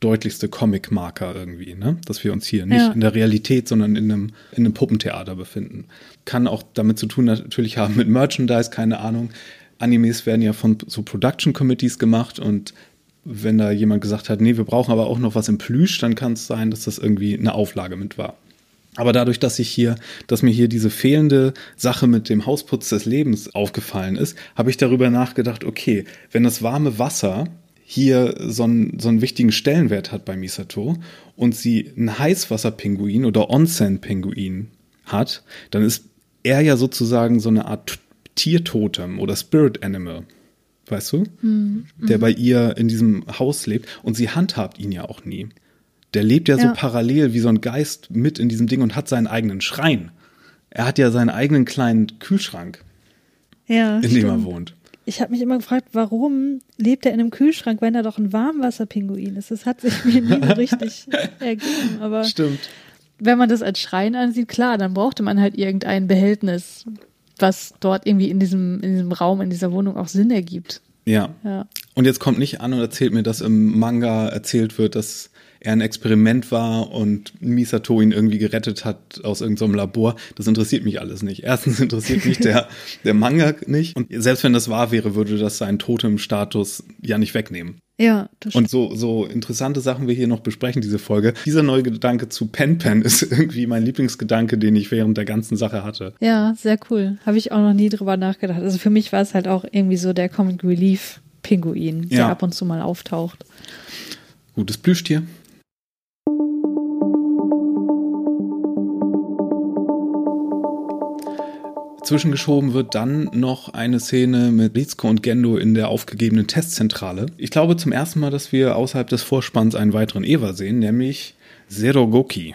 deutlichste Comic-Marker irgendwie, ne? Dass wir uns hier nicht ja. in der Realität, sondern in einem, in einem Puppentheater befinden. Kann auch damit zu tun natürlich haben mit Merchandise, keine Ahnung. Animes werden ja von so Production Committees gemacht und wenn da jemand gesagt hat, nee, wir brauchen aber auch noch was im Plüsch, dann kann es sein, dass das irgendwie eine Auflage mit war. Aber dadurch, dass ich hier, dass mir hier diese fehlende Sache mit dem Hausputz des Lebens aufgefallen ist, habe ich darüber nachgedacht, okay, wenn das warme Wasser hier so einen, so einen wichtigen Stellenwert hat bei Misato und sie einen Heißwasserpinguin oder Onsen-Pinguin hat, dann ist er ja sozusagen so eine Art Tiertotem oder Spirit Animal. Weißt du? Mhm. Der bei ihr in diesem Haus lebt und sie handhabt ihn ja auch nie. Der lebt ja, ja, so parallel wie so ein Geist mit in diesem Ding und hat seinen eigenen Schrein. Er hat ja seinen eigenen kleinen Kühlschrank, ja, in dem er wohnt. Ich habe mich immer gefragt, warum lebt er in einem Kühlschrank, wenn er doch ein Warmwasserpinguin ist? Das hat sich mir nie so richtig ergeben. Aber Stimmt. wenn man das als Schrein ansieht, klar, dann brauchte man halt irgendein Behältnis, was dort irgendwie in diesem, in diesem Raum, in dieser Wohnung auch Sinn ergibt. Ja. ja. Und jetzt kommt nicht an und erzählt mir, dass im Manga erzählt wird, dass er ein Experiment war und Misato ihn irgendwie gerettet hat aus irgendeinem so Labor. Das interessiert mich alles nicht. Erstens interessiert mich der, der Manga nicht. Und selbst wenn das wahr wäre, würde das seinen Totem-Status ja nicht wegnehmen. Ja, das stimmt. Und so, so interessante Sachen wir hier noch besprechen, diese Folge. Dieser neue Gedanke zu Pen Pen ist irgendwie mein Lieblingsgedanke, den ich während der ganzen Sache hatte. Ja, sehr cool. Habe ich auch noch nie drüber nachgedacht. Also für mich war es halt auch irgendwie so der Comic Relief Pinguin, der ja. ab und zu mal auftaucht. Gutes Plüschtier. Zwischengeschoben wird dann noch eine Szene mit Rizko und Gendo in der aufgegebenen Testzentrale. Ich glaube zum ersten Mal, dass wir außerhalb des Vorspanns einen weiteren Eva sehen, nämlich Zerogoki.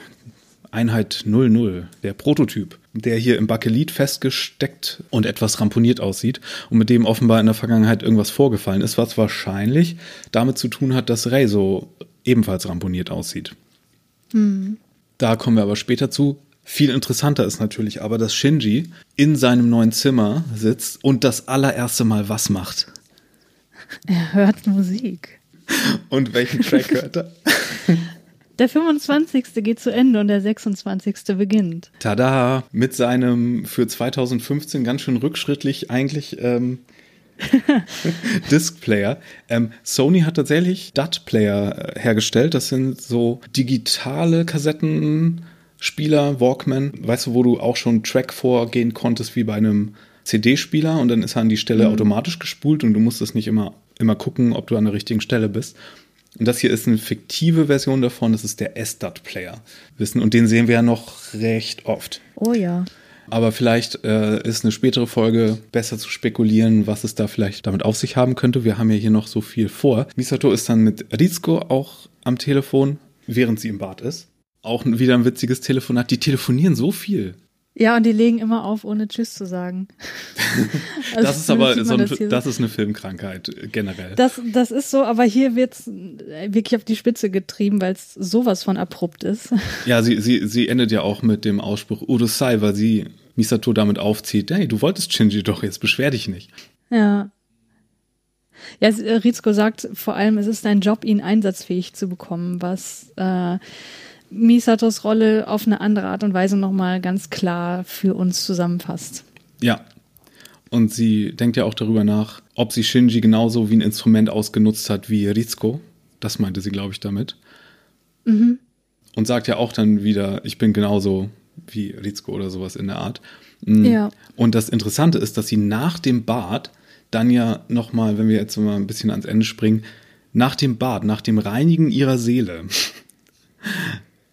Einheit 00, der Prototyp, der hier im Bakelit festgesteckt und etwas ramponiert aussieht und mit dem offenbar in der Vergangenheit irgendwas vorgefallen ist, was wahrscheinlich damit zu tun hat, dass Rey so ebenfalls ramponiert aussieht. Mhm. Da kommen wir aber später zu. Viel interessanter ist natürlich aber, dass Shinji in seinem neuen Zimmer sitzt und das allererste Mal was macht. Er hört Musik. Und welchen Track hört er? Der 25. geht zu Ende und der 26. beginnt. Tada! Mit seinem für 2015 ganz schön rückschrittlich eigentlich ähm, Discplayer. Ähm, Sony hat tatsächlich DAT-Player äh, hergestellt. Das sind so digitale Kassetten Spieler, Walkman, weißt du, wo du auch schon Track vorgehen konntest wie bei einem CD-Spieler und dann ist er an die Stelle mhm. automatisch gespult und du musstest nicht immer, immer gucken, ob du an der richtigen Stelle bist. Und das hier ist eine fiktive Version davon, das ist der SDAT-Player. Wissen, und den sehen wir ja noch recht oft. Oh ja. Aber vielleicht äh, ist eine spätere Folge besser zu spekulieren, was es da vielleicht damit auf sich haben könnte. Wir haben ja hier noch so viel vor. Misato ist dann mit Rizko auch am Telefon, während sie im Bad ist. Auch wieder ein witziges Telefonat. Die telefonieren so viel. Ja, und die legen immer auf, ohne Tschüss zu sagen. Also das ist aber so ein, das, das, ist eine Filmkrankheit äh, generell. Das, das ist so, aber hier wird es wirklich auf die Spitze getrieben, weil es sowas von abrupt ist. Ja, sie, sie, sie endet ja auch mit dem Ausspruch Urusai, weil sie Misato damit aufzieht, hey, du wolltest Shinji doch, jetzt beschwer dich nicht. Ja. Ja, Rizko sagt vor allem, es ist dein Job, ihn einsatzfähig zu bekommen, was äh, Misatos Rolle auf eine andere Art und Weise nochmal ganz klar für uns zusammenfasst. Ja. Und sie denkt ja auch darüber nach, ob sie Shinji genauso wie ein Instrument ausgenutzt hat wie Rizko. Das meinte sie, glaube ich, damit. Mhm. Und sagt ja auch dann wieder, ich bin genauso wie Rizko oder sowas in der Art. Mhm. Ja. Und das Interessante ist, dass sie nach dem Bad dann ja nochmal, wenn wir jetzt mal ein bisschen ans Ende springen, nach dem Bad, nach dem Reinigen ihrer Seele,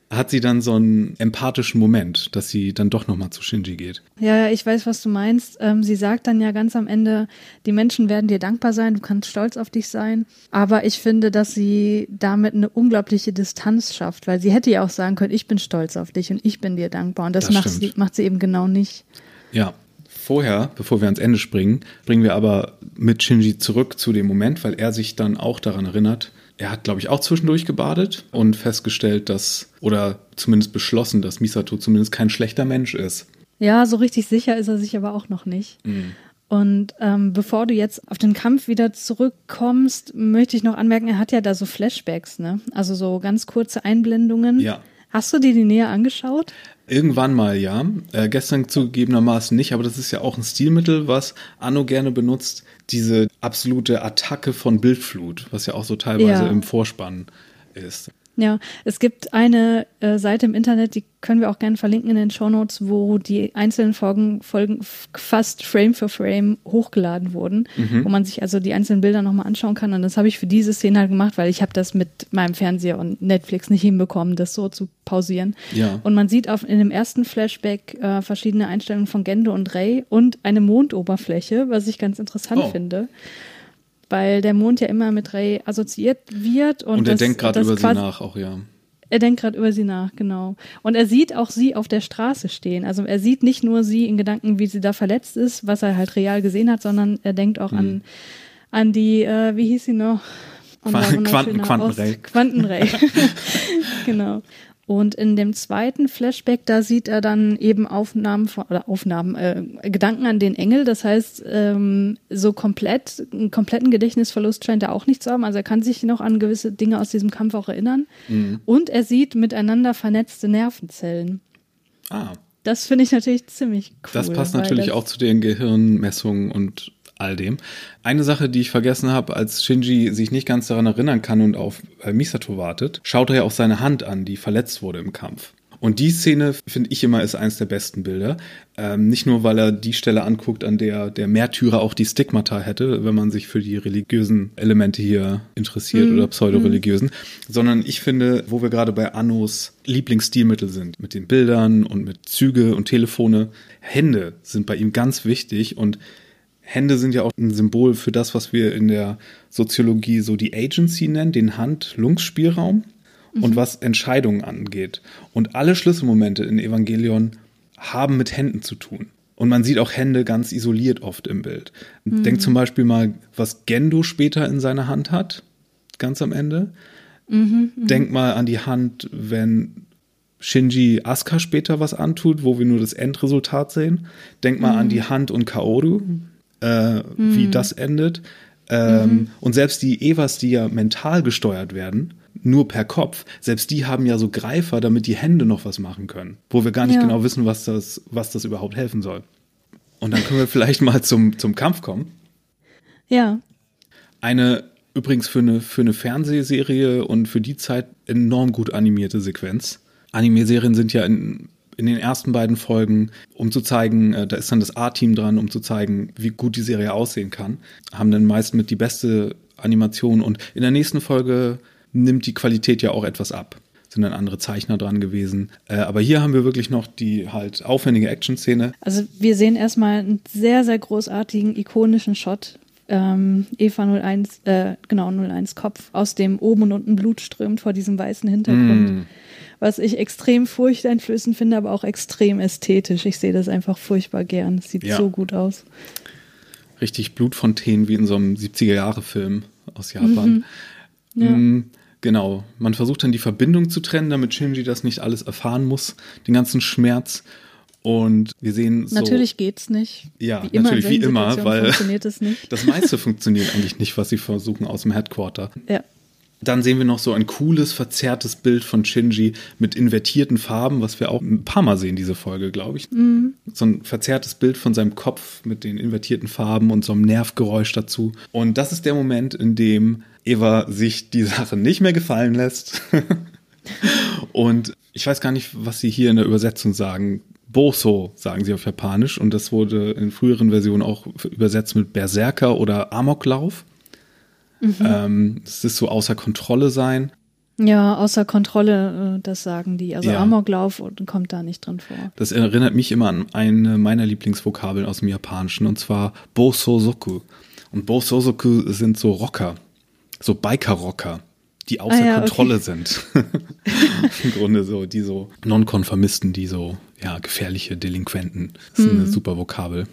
hat sie dann so einen empathischen Moment, dass sie dann doch nochmal zu Shinji geht. Ja, ich weiß, was du meinst. Ähm, sie sagt dann ja ganz am Ende, die Menschen werden dir dankbar sein, du kannst stolz auf dich sein. Aber ich finde, dass sie damit eine unglaubliche Distanz schafft, weil sie hätte ja auch sagen können, ich bin stolz auf dich und ich bin dir dankbar. Und das, das macht, sie, macht sie eben genau nicht. Ja, vorher, bevor wir ans Ende springen, bringen wir aber mit Shinji zurück zu dem Moment, weil er sich dann auch daran erinnert, er hat, glaube ich, auch zwischendurch gebadet und festgestellt, dass, oder zumindest beschlossen, dass Misato zumindest kein schlechter Mensch ist. Ja, so richtig sicher ist er sich aber auch noch nicht. Mhm. Und ähm, bevor du jetzt auf den Kampf wieder zurückkommst, möchte ich noch anmerken, er hat ja da so Flashbacks, ne? Also so ganz kurze Einblendungen. Ja. Hast du dir die näher angeschaut? Irgendwann mal, ja. Äh, gestern zugegebenermaßen nicht, aber das ist ja auch ein Stilmittel, was Anno gerne benutzt. Diese absolute Attacke von Bildflut, was ja auch so teilweise ja. im Vorspann ist. Ja, es gibt eine äh, Seite im Internet, die können wir auch gerne verlinken in den Show Notes, wo die einzelnen Folgen, Folgen fast Frame für Frame hochgeladen wurden, mhm. wo man sich also die einzelnen Bilder nochmal anschauen kann. Und das habe ich für diese Szene halt gemacht, weil ich habe das mit meinem Fernseher und Netflix nicht hinbekommen, das so zu pausieren. Ja. Und man sieht auf, in dem ersten Flashback äh, verschiedene Einstellungen von Gendo und Ray und eine Mondoberfläche, was ich ganz interessant oh. finde weil der Mond ja immer mit Ray assoziiert wird. Und, und er das, denkt gerade über sie nach auch, ja. Er denkt gerade über sie nach, genau. Und er sieht auch sie auf der Straße stehen. Also er sieht nicht nur sie in Gedanken, wie sie da verletzt ist, was er halt real gesehen hat, sondern er denkt auch hm. an, an die, äh, wie hieß sie noch? Quanten, Quantenray. Quantenray. genau. Und in dem zweiten Flashback, da sieht er dann eben Aufnahmen von, oder Aufnahmen, äh, Gedanken an den Engel. Das heißt, ähm, so komplett, einen kompletten Gedächtnisverlust scheint er auch nicht zu haben. Also er kann sich noch an gewisse Dinge aus diesem Kampf auch erinnern. Mhm. Und er sieht miteinander vernetzte Nervenzellen. Ah. Das finde ich natürlich ziemlich cool. Das passt natürlich auch zu den Gehirnmessungen und all dem. Eine Sache, die ich vergessen habe, als Shinji sich nicht ganz daran erinnern kann und auf äh, Misato wartet, schaut er ja auch seine Hand an, die verletzt wurde im Kampf. Und die Szene, finde ich immer, ist eines der besten Bilder. Ähm, nicht nur, weil er die Stelle anguckt, an der der Märtyrer auch die Stigmata hätte, wenn man sich für die religiösen Elemente hier interessiert mm. oder pseudoreligiösen, mm. sondern ich finde, wo wir gerade bei Annos Lieblingsstilmittel sind, mit den Bildern und mit Züge und Telefone, Hände sind bei ihm ganz wichtig und Hände sind ja auch ein Symbol für das, was wir in der Soziologie so die Agency nennen, den Hand-Lungs-Spielraum mhm. und was Entscheidungen angeht. Und alle Schlüsselmomente in Evangelion haben mit Händen zu tun. Und man sieht auch Hände ganz isoliert oft im Bild. Mhm. Denk zum Beispiel mal, was Gendo später in seiner Hand hat, ganz am Ende. Mhm, mh. Denk mal an die Hand, wenn Shinji Asuka später was antut, wo wir nur das Endresultat sehen. Denk mal mhm. an die Hand und Kaoru, äh, mhm. wie das endet. Ähm, mhm. Und selbst die Evas, die ja mental gesteuert werden, nur per Kopf, selbst die haben ja so Greifer, damit die Hände noch was machen können, wo wir gar nicht ja. genau wissen, was das, was das überhaupt helfen soll. Und dann können wir vielleicht mal zum, zum Kampf kommen. Ja. Eine übrigens für eine, für eine Fernsehserie und für die Zeit enorm gut animierte Sequenz. Anime-Serien sind ja in in den ersten beiden Folgen, um zu zeigen, äh, da ist dann das A-Team dran, um zu zeigen, wie gut die Serie aussehen kann. Haben dann meist mit die beste Animation und in der nächsten Folge nimmt die Qualität ja auch etwas ab. Sind dann andere Zeichner dran gewesen. Äh, aber hier haben wir wirklich noch die halt aufwendige Action-Szene. Also wir sehen erstmal einen sehr, sehr großartigen, ikonischen Shot ähm, Eva 01, äh, genau 01 Kopf, aus dem oben und unten Blut strömt vor diesem weißen Hintergrund. Mm was ich extrem furchteinflößend finde, aber auch extrem ästhetisch. Ich sehe das einfach furchtbar gern. Es sieht ja. so gut aus. Richtig Blutfontänen wie in so einem 70er-Jahre-Film aus Japan. Mhm. Ja. Mhm, genau. Man versucht dann die Verbindung zu trennen, damit Shinji das nicht alles erfahren muss, den ganzen Schmerz. Und wir sehen so. Natürlich geht's nicht. Ja, wie natürlich wie immer, weil das meiste funktioniert eigentlich nicht, was sie versuchen aus dem Headquarter. Ja. Dann sehen wir noch so ein cooles, verzerrtes Bild von Shinji mit invertierten Farben, was wir auch ein paar Mal sehen, diese Folge, glaube ich. Mhm. So ein verzerrtes Bild von seinem Kopf mit den invertierten Farben und so einem Nervgeräusch dazu. Und das ist der Moment, in dem Eva sich die Sache nicht mehr gefallen lässt. und ich weiß gar nicht, was sie hier in der Übersetzung sagen. Boso sagen sie auf Japanisch und das wurde in früheren Versionen auch übersetzt mit Berserker oder Amoklauf. Mhm. Ähm, es ist so außer Kontrolle sein. Ja, außer Kontrolle, äh, das sagen die. Also ja. Amoklauf kommt da nicht drin vor. Das erinnert mich immer an eine meiner Lieblingsvokabeln aus dem Japanischen und zwar Bosozoku. Und Bosozoku sind so Rocker, so Biker-Rocker, die außer ah, ja, Kontrolle okay. sind. Im Grunde so, die so Nonkonformisten, die so, ja, gefährliche Delinquenten. Das ist mhm. eine super Vokabel.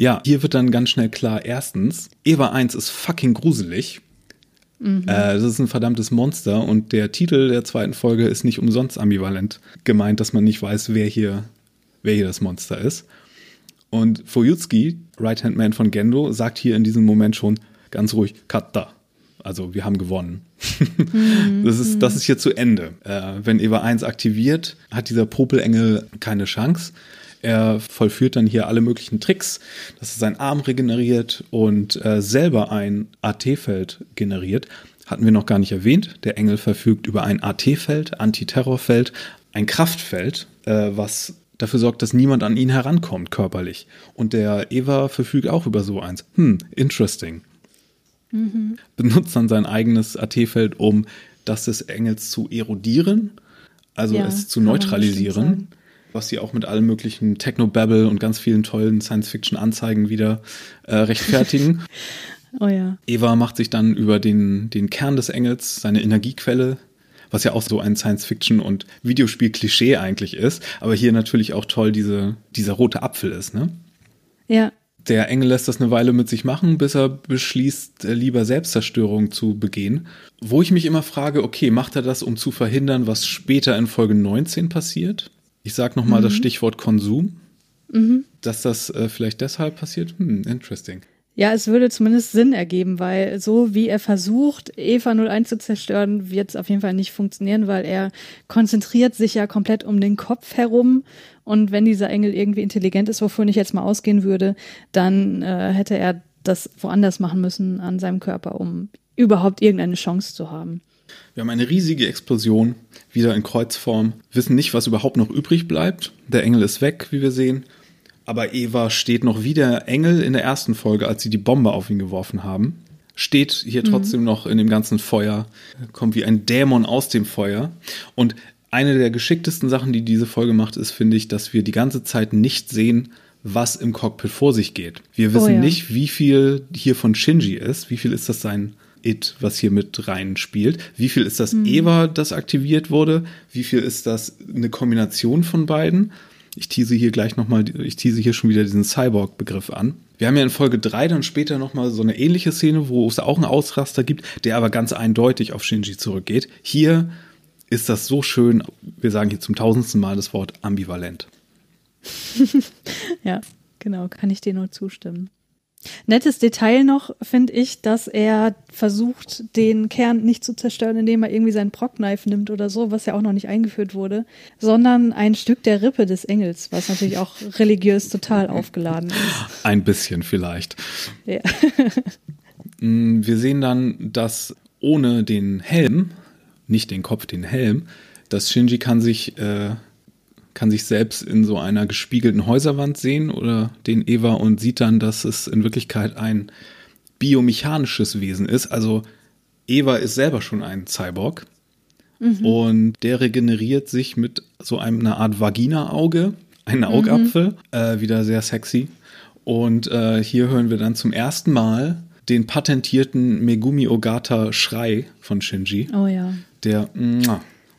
Ja, hier wird dann ganz schnell klar, erstens, Eva 1 ist fucking gruselig. Mhm. Äh, das ist ein verdammtes Monster und der Titel der zweiten Folge ist nicht umsonst ambivalent gemeint, dass man nicht weiß, wer hier, wer hier das Monster ist. Und Fuyutsuki, Right-Hand Man von Gendo, sagt hier in diesem Moment schon ganz ruhig, Kata. Also wir haben gewonnen. Mhm. das, ist, das ist hier zu Ende. Äh, wenn Eva 1 aktiviert, hat dieser Popelengel keine Chance. Er vollführt dann hier alle möglichen Tricks, dass er seinen Arm regeneriert und äh, selber ein AT-Feld generiert. hatten wir noch gar nicht erwähnt. Der Engel verfügt über ein AT-Feld, Antiterrorfeld, ein Kraftfeld, äh, was dafür sorgt, dass niemand an ihn herankommt körperlich. Und der Eva verfügt auch über so eins. Hm, interesting. Mhm. Benutzt dann sein eigenes AT-Feld, um das des Engels zu erodieren, also ja, es zu neutralisieren was sie auch mit allen möglichen Technobabble und ganz vielen tollen Science-Fiction-Anzeigen wieder äh, rechtfertigen. oh ja. Eva macht sich dann über den, den Kern des Engels, seine Energiequelle, was ja auch so ein Science-Fiction- und Videospiel-Klischee eigentlich ist, aber hier natürlich auch toll diese, dieser rote Apfel ist, ne? Ja. Der Engel lässt das eine Weile mit sich machen, bis er beschließt, äh, lieber Selbstzerstörung zu begehen. Wo ich mich immer frage, okay, macht er das, um zu verhindern, was später in Folge 19 passiert? Ich sage nochmal mhm. das Stichwort Konsum. Mhm. Dass das äh, vielleicht deshalb passiert? Hm, interesting. Ja, es würde zumindest Sinn ergeben, weil so wie er versucht, Eva 01 zu zerstören, wird es auf jeden Fall nicht funktionieren, weil er konzentriert sich ja komplett um den Kopf herum. Und wenn dieser Engel irgendwie intelligent ist, wovon ich jetzt mal ausgehen würde, dann äh, hätte er das woanders machen müssen an seinem Körper, um überhaupt irgendeine Chance zu haben. Wir haben eine riesige Explosion, wieder in Kreuzform, wissen nicht, was überhaupt noch übrig bleibt. Der Engel ist weg, wie wir sehen. Aber Eva steht noch wie der Engel in der ersten Folge, als sie die Bombe auf ihn geworfen haben. Steht hier mhm. trotzdem noch in dem ganzen Feuer, kommt wie ein Dämon aus dem Feuer. Und eine der geschicktesten Sachen, die diese Folge macht, ist, finde ich, dass wir die ganze Zeit nicht sehen, was im Cockpit vor sich geht. Wir wissen oh ja. nicht, wie viel hier von Shinji ist, wie viel ist das sein It, was hier mit reinspielt. Wie viel ist das mhm. Eva, das aktiviert wurde? Wie viel ist das eine Kombination von beiden? Ich tease hier gleich nochmal, ich tease hier schon wieder diesen Cyborg-Begriff an. Wir haben ja in Folge 3 dann später nochmal so eine ähnliche Szene, wo es auch einen Ausraster gibt, der aber ganz eindeutig auf Shinji zurückgeht. Hier ist das so schön, wir sagen hier zum tausendsten Mal das Wort ambivalent. ja, genau, kann ich dir nur zustimmen. Nettes Detail noch finde ich, dass er versucht, den Kern nicht zu zerstören, indem er irgendwie seinen Prockknife nimmt oder so, was ja auch noch nicht eingeführt wurde, sondern ein Stück der Rippe des Engels, was natürlich auch religiös total aufgeladen ist. Ein bisschen vielleicht. Ja. Mm, wir sehen dann, dass ohne den Helm, nicht den Kopf, den Helm, dass Shinji kann sich äh, kann sich selbst in so einer gespiegelten Häuserwand sehen oder den Eva und sieht dann, dass es in Wirklichkeit ein biomechanisches Wesen ist. Also Eva ist selber schon ein Cyborg mhm. und der regeneriert sich mit so einer Art Vagina-Auge, ein Augapfel, mhm. äh, wieder sehr sexy. Und äh, hier hören wir dann zum ersten Mal den patentierten Megumi Ogata Schrei von Shinji. Oh ja. Der,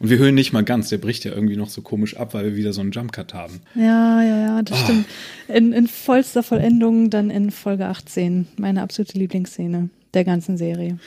und wir hören nicht mal ganz, der bricht ja irgendwie noch so komisch ab, weil wir wieder so einen Jumpcut haben. Ja, ja, ja, das oh. stimmt. In, in vollster Vollendung dann in Folge 18, meine absolute Lieblingsszene der ganzen Serie.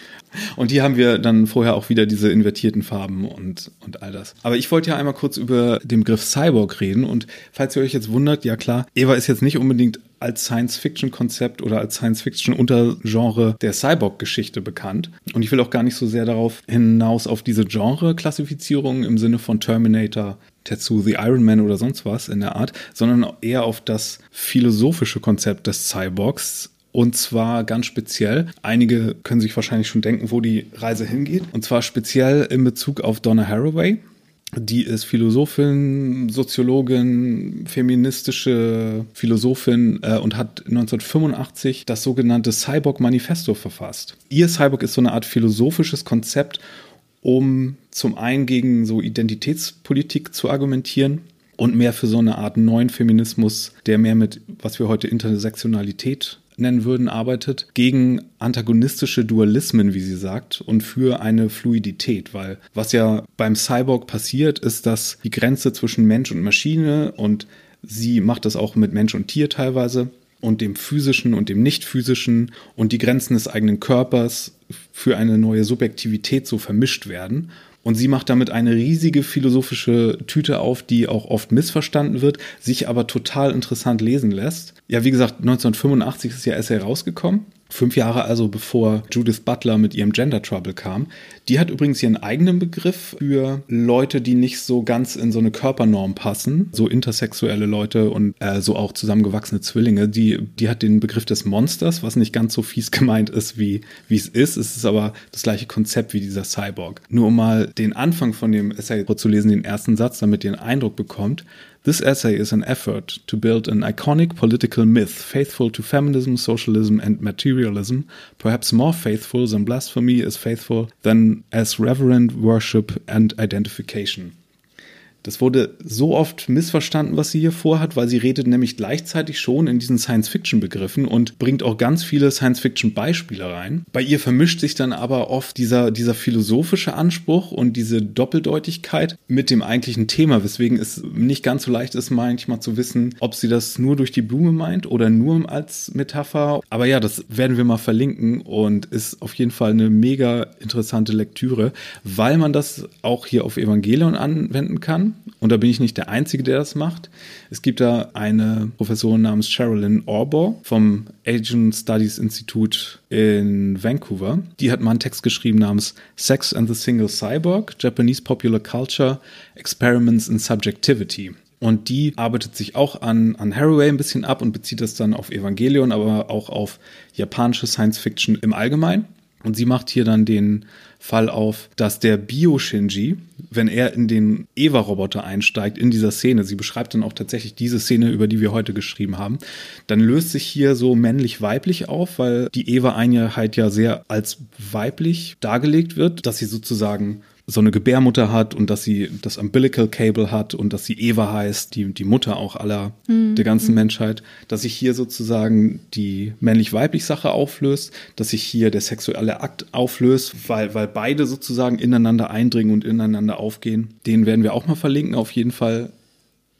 Und hier haben wir dann vorher auch wieder diese invertierten Farben und, und all das. Aber ich wollte ja einmal kurz über den Begriff Cyborg reden. Und falls ihr euch jetzt wundert, ja klar, Eva ist jetzt nicht unbedingt als Science-Fiction-Konzept oder als Science-Fiction-Untergenre der Cyborg-Geschichte bekannt. Und ich will auch gar nicht so sehr darauf hinaus auf diese Genre-Klassifizierung im Sinne von Terminator, Tetsu the Iron Man oder sonst was in der Art, sondern eher auf das philosophische Konzept des Cyborgs, und zwar ganz speziell, einige können sich wahrscheinlich schon denken, wo die Reise hingeht. Und zwar speziell in Bezug auf Donna Haraway. Die ist Philosophin, Soziologin, feministische Philosophin äh, und hat 1985 das sogenannte Cyborg Manifesto verfasst. Ihr Cyborg ist so eine Art philosophisches Konzept, um zum einen gegen so Identitätspolitik zu argumentieren und mehr für so eine Art neuen Feminismus, der mehr mit, was wir heute Intersektionalität nennen würden, arbeitet gegen antagonistische Dualismen, wie sie sagt, und für eine Fluidität, weil was ja beim Cyborg passiert, ist, dass die Grenze zwischen Mensch und Maschine und sie macht das auch mit Mensch und Tier teilweise und dem physischen und dem nicht physischen und die Grenzen des eigenen Körpers für eine neue Subjektivität so vermischt werden und sie macht damit eine riesige philosophische Tüte auf, die auch oft missverstanden wird, sich aber total interessant lesen lässt. Ja, wie gesagt, 1985 ist ja erst herausgekommen. Fünf Jahre also bevor Judith Butler mit ihrem Gender Trouble kam. Die hat übrigens ihren eigenen Begriff für Leute, die nicht so ganz in so eine Körpernorm passen, so intersexuelle Leute und äh, so auch zusammengewachsene Zwillinge. Die, die hat den Begriff des Monsters, was nicht ganz so fies gemeint ist, wie, es ist. Es ist aber das gleiche Konzept wie dieser Cyborg. Nur um mal den Anfang von dem Essay vorzulesen, den ersten Satz, damit ihr einen Eindruck bekommt. This essay is an effort to build an iconic political myth faithful to feminism, socialism, and materialism, perhaps more faithful than blasphemy is faithful than as reverent worship and identification. Das wurde so oft missverstanden, was sie hier vorhat, weil sie redet nämlich gleichzeitig schon in diesen Science-Fiction-Begriffen und bringt auch ganz viele Science-Fiction-Beispiele rein. Bei ihr vermischt sich dann aber oft dieser, dieser philosophische Anspruch und diese Doppeldeutigkeit mit dem eigentlichen Thema, weswegen es nicht ganz so leicht ist, manchmal zu wissen, ob sie das nur durch die Blume meint oder nur als Metapher. Aber ja, das werden wir mal verlinken und ist auf jeden Fall eine mega interessante Lektüre, weil man das auch hier auf Evangelion anwenden kann und da bin ich nicht der Einzige, der das macht. Es gibt da eine Professorin namens Sherilyn Orbor vom Asian Studies Institute in Vancouver. Die hat mal einen Text geschrieben namens Sex and the Single Cyborg, Japanese Popular Culture, Experiments in Subjectivity. Und die arbeitet sich auch an, an Haraway ein bisschen ab und bezieht das dann auf Evangelion, aber auch auf japanische Science Fiction im Allgemeinen. Und sie macht hier dann den Fall auf, dass der Bio-Shinji, wenn er in den Eva-Roboter einsteigt, in dieser Szene, sie beschreibt dann auch tatsächlich diese Szene, über die wir heute geschrieben haben, dann löst sich hier so männlich-weiblich auf, weil die Eva-Einheit ja sehr als weiblich dargelegt wird, dass sie sozusagen so eine Gebärmutter hat und dass sie das Umbilical Cable hat und dass sie Eva heißt, die, die Mutter auch aller mhm. der ganzen Menschheit, dass sich hier sozusagen die männlich-weiblich Sache auflöst, dass sich hier der sexuelle Akt auflöst, weil, weil beide sozusagen ineinander eindringen und ineinander aufgehen. Den werden wir auch mal verlinken, auf jeden Fall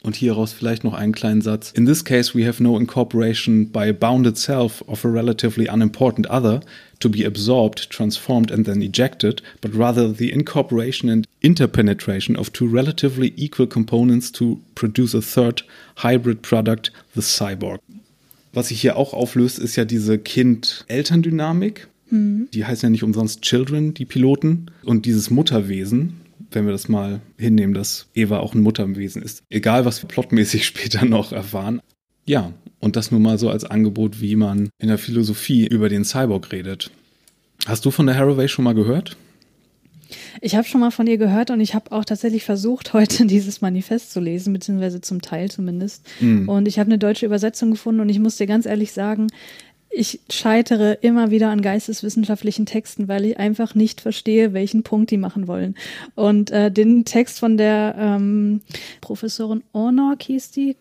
und hieraus vielleicht noch einen kleinen Satz. In this case, we have no incorporation by bounded self of a relatively unimportant other to be absorbed, transformed, and then ejected, but rather the incorporation and interpenetration of two relatively equal components to produce a third hybrid product, the cyborg. Was sich hier auch auflöst, ist ja diese Kind-Eltern-Dynamik. Mhm. Die heißen ja nicht umsonst Children, die Piloten. Und dieses Mutterwesen, wenn wir das mal hinnehmen, dass Eva auch ein Mutterwesen ist. Egal, was wir plotmäßig später noch erfahren. Ja, und das nur mal so als Angebot, wie man in der Philosophie über den Cyborg redet. Hast du von der Haraway schon mal gehört? Ich habe schon mal von ihr gehört und ich habe auch tatsächlich versucht, heute dieses Manifest zu lesen, beziehungsweise zum Teil zumindest. Mm. Und ich habe eine deutsche Übersetzung gefunden und ich muss dir ganz ehrlich sagen, ich scheitere immer wieder an geisteswissenschaftlichen Texten, weil ich einfach nicht verstehe, welchen Punkt die machen wollen. Und äh, den Text von der ähm, Professorin Ornor hieß die,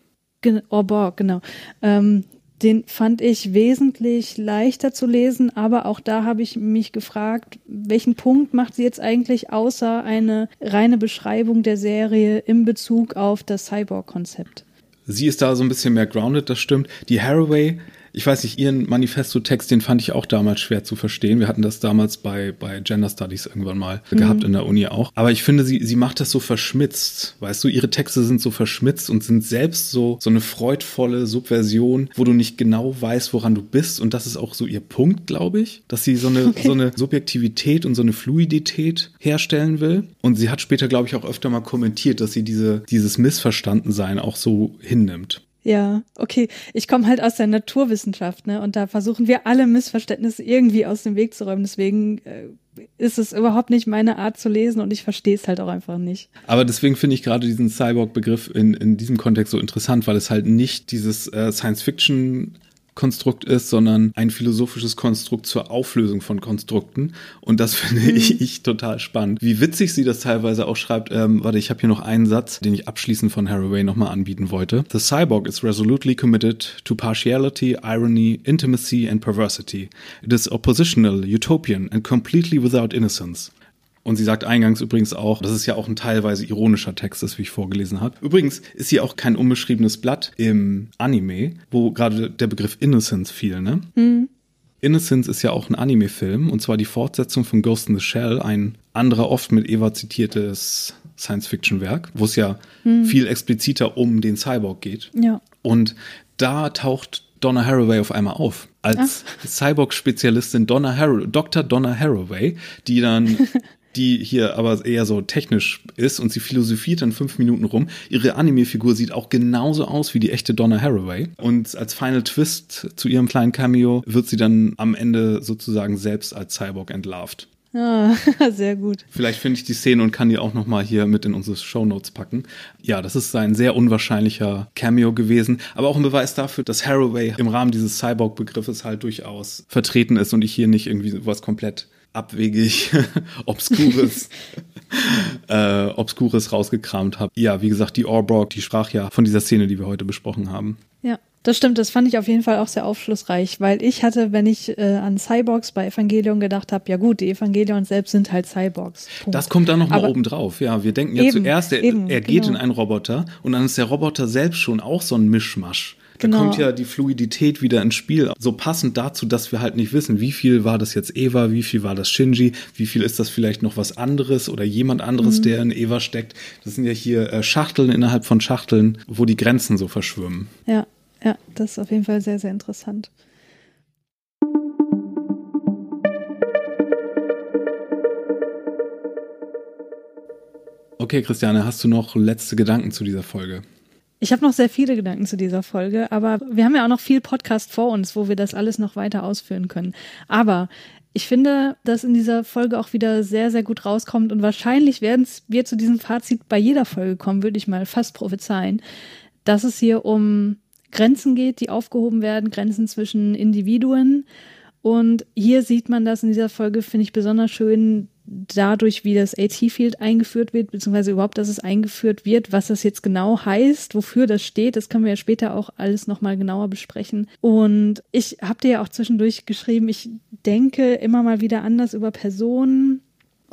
Orborg, genau. Ähm, den fand ich wesentlich leichter zu lesen, aber auch da habe ich mich gefragt, welchen Punkt macht sie jetzt eigentlich außer eine reine Beschreibung der Serie in Bezug auf das Cyborg-Konzept? Sie ist da so ein bisschen mehr grounded, das stimmt. Die Haraway ich weiß nicht, Ihren Manifesto-Text, den fand ich auch damals schwer zu verstehen. Wir hatten das damals bei, bei Gender Studies irgendwann mal mhm. gehabt in der Uni auch. Aber ich finde, sie, sie macht das so verschmitzt. Weißt du, ihre Texte sind so verschmitzt und sind selbst so, so eine freudvolle Subversion, wo du nicht genau weißt, woran du bist. Und das ist auch so ihr Punkt, glaube ich, dass sie so eine, okay. so eine Subjektivität und so eine Fluidität herstellen will. Und sie hat später, glaube ich, auch öfter mal kommentiert, dass sie diese, dieses Missverstandensein auch so hinnimmt. Ja, okay. Ich komme halt aus der Naturwissenschaft, ne? Und da versuchen wir alle Missverständnisse irgendwie aus dem Weg zu räumen. Deswegen äh, ist es überhaupt nicht meine Art zu lesen und ich verstehe es halt auch einfach nicht. Aber deswegen finde ich gerade diesen Cyborg-Begriff in, in diesem Kontext so interessant, weil es halt nicht dieses äh, Science-Fiction Konstrukt ist, sondern ein philosophisches Konstrukt zur Auflösung von Konstrukten. Und das finde mhm. ich, ich, total spannend. Wie witzig sie das teilweise auch schreibt. Ähm, warte, ich habe hier noch einen Satz, den ich abschließend von Haraway nochmal anbieten wollte. The cyborg is resolutely committed to partiality, irony, intimacy and perversity. It is oppositional, utopian and completely without innocence. Und sie sagt eingangs übrigens auch, dass es ja auch ein teilweise ironischer Text ist, wie ich vorgelesen habe. Übrigens ist hier auch kein unbeschriebenes Blatt im Anime, wo gerade der Begriff Innocence fiel, ne? Mhm. Innocence ist ja auch ein Anime-Film und zwar die Fortsetzung von Ghost in the Shell, ein anderer oft mit Eva zitiertes Science-Fiction-Werk, wo es ja mhm. viel expliziter um den Cyborg geht. Ja. Und da taucht Donna Haraway auf einmal auf. als Cyborg-Spezialistin Donna Har Dr. Donna Haraway, die dann die hier aber eher so technisch ist und sie philosophiert dann fünf Minuten rum. Ihre Anime-Figur sieht auch genauso aus wie die echte Donna Haraway. Und als Final Twist zu ihrem kleinen Cameo wird sie dann am Ende sozusagen selbst als Cyborg entlarvt. Ah, sehr gut. Vielleicht finde ich die Szene und kann die auch noch mal hier mit in unsere Show Notes packen. Ja, das ist ein sehr unwahrscheinlicher Cameo gewesen, aber auch ein Beweis dafür, dass Haraway im Rahmen dieses Cyborg-Begriffes halt durchaus vertreten ist und ich hier nicht irgendwie was komplett abwegig, obskures, äh, obskures rausgekramt habe. Ja, wie gesagt, die Orborg, die sprach ja von dieser Szene, die wir heute besprochen haben. Ja. Das stimmt, das fand ich auf jeden Fall auch sehr aufschlussreich, weil ich hatte, wenn ich äh, an Cyborgs bei Evangelion gedacht habe, ja gut, die Evangelion selbst sind halt Cyborgs. Punkt. Das kommt dann nochmal oben drauf. Ja, wir denken ja eben, zuerst, er, eben, er geht genau. in einen Roboter und dann ist der Roboter selbst schon auch so ein Mischmasch. Da genau. kommt ja die Fluidität wieder ins Spiel. So passend dazu, dass wir halt nicht wissen, wie viel war das jetzt Eva, wie viel war das Shinji, wie viel ist das vielleicht noch was anderes oder jemand anderes, mhm. der in Eva steckt. Das sind ja hier äh, Schachteln innerhalb von Schachteln, wo die Grenzen so verschwimmen. Ja, ja, das ist auf jeden Fall sehr, sehr interessant. Okay, Christiane, hast du noch letzte Gedanken zu dieser Folge? Ich habe noch sehr viele Gedanken zu dieser Folge, aber wir haben ja auch noch viel Podcast vor uns, wo wir das alles noch weiter ausführen können. Aber ich finde, dass in dieser Folge auch wieder sehr, sehr gut rauskommt und wahrscheinlich werden wir zu diesem Fazit bei jeder Folge kommen, würde ich mal fast prophezeien, dass es hier um Grenzen geht, die aufgehoben werden, Grenzen zwischen Individuen. Und hier sieht man das in dieser Folge, finde ich besonders schön, dadurch, wie das AT-Field eingeführt wird, beziehungsweise überhaupt, dass es eingeführt wird, was das jetzt genau heißt, wofür das steht, das können wir ja später auch alles nochmal genauer besprechen. Und ich habe dir ja auch zwischendurch geschrieben, ich denke immer mal wieder anders über Personen,